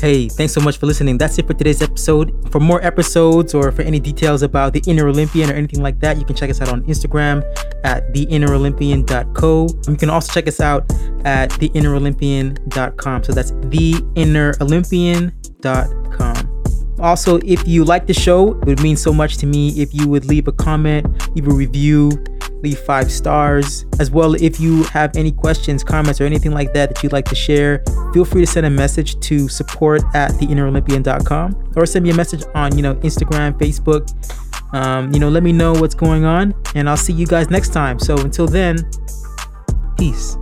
Speaker 1: Hey, thanks so much for listening. That's it for today's episode. For more episodes or for any details about the Inner Olympian or anything like that, you can check us out on Instagram at theinnerolympian.co. You can also check us out at theinnerolympian.com. So that's theinnerolympian.com. Also, if you like the show, it would mean so much to me if you would leave a comment, leave a review, leave five stars. As well, if you have any questions, comments, or anything like that that you'd like to share, feel free to send a message to support at theinnerolympian.com or send me a message on, you know, Instagram, Facebook. Um, you know, let me know what's going on, and I'll see you guys next time. So until then, peace.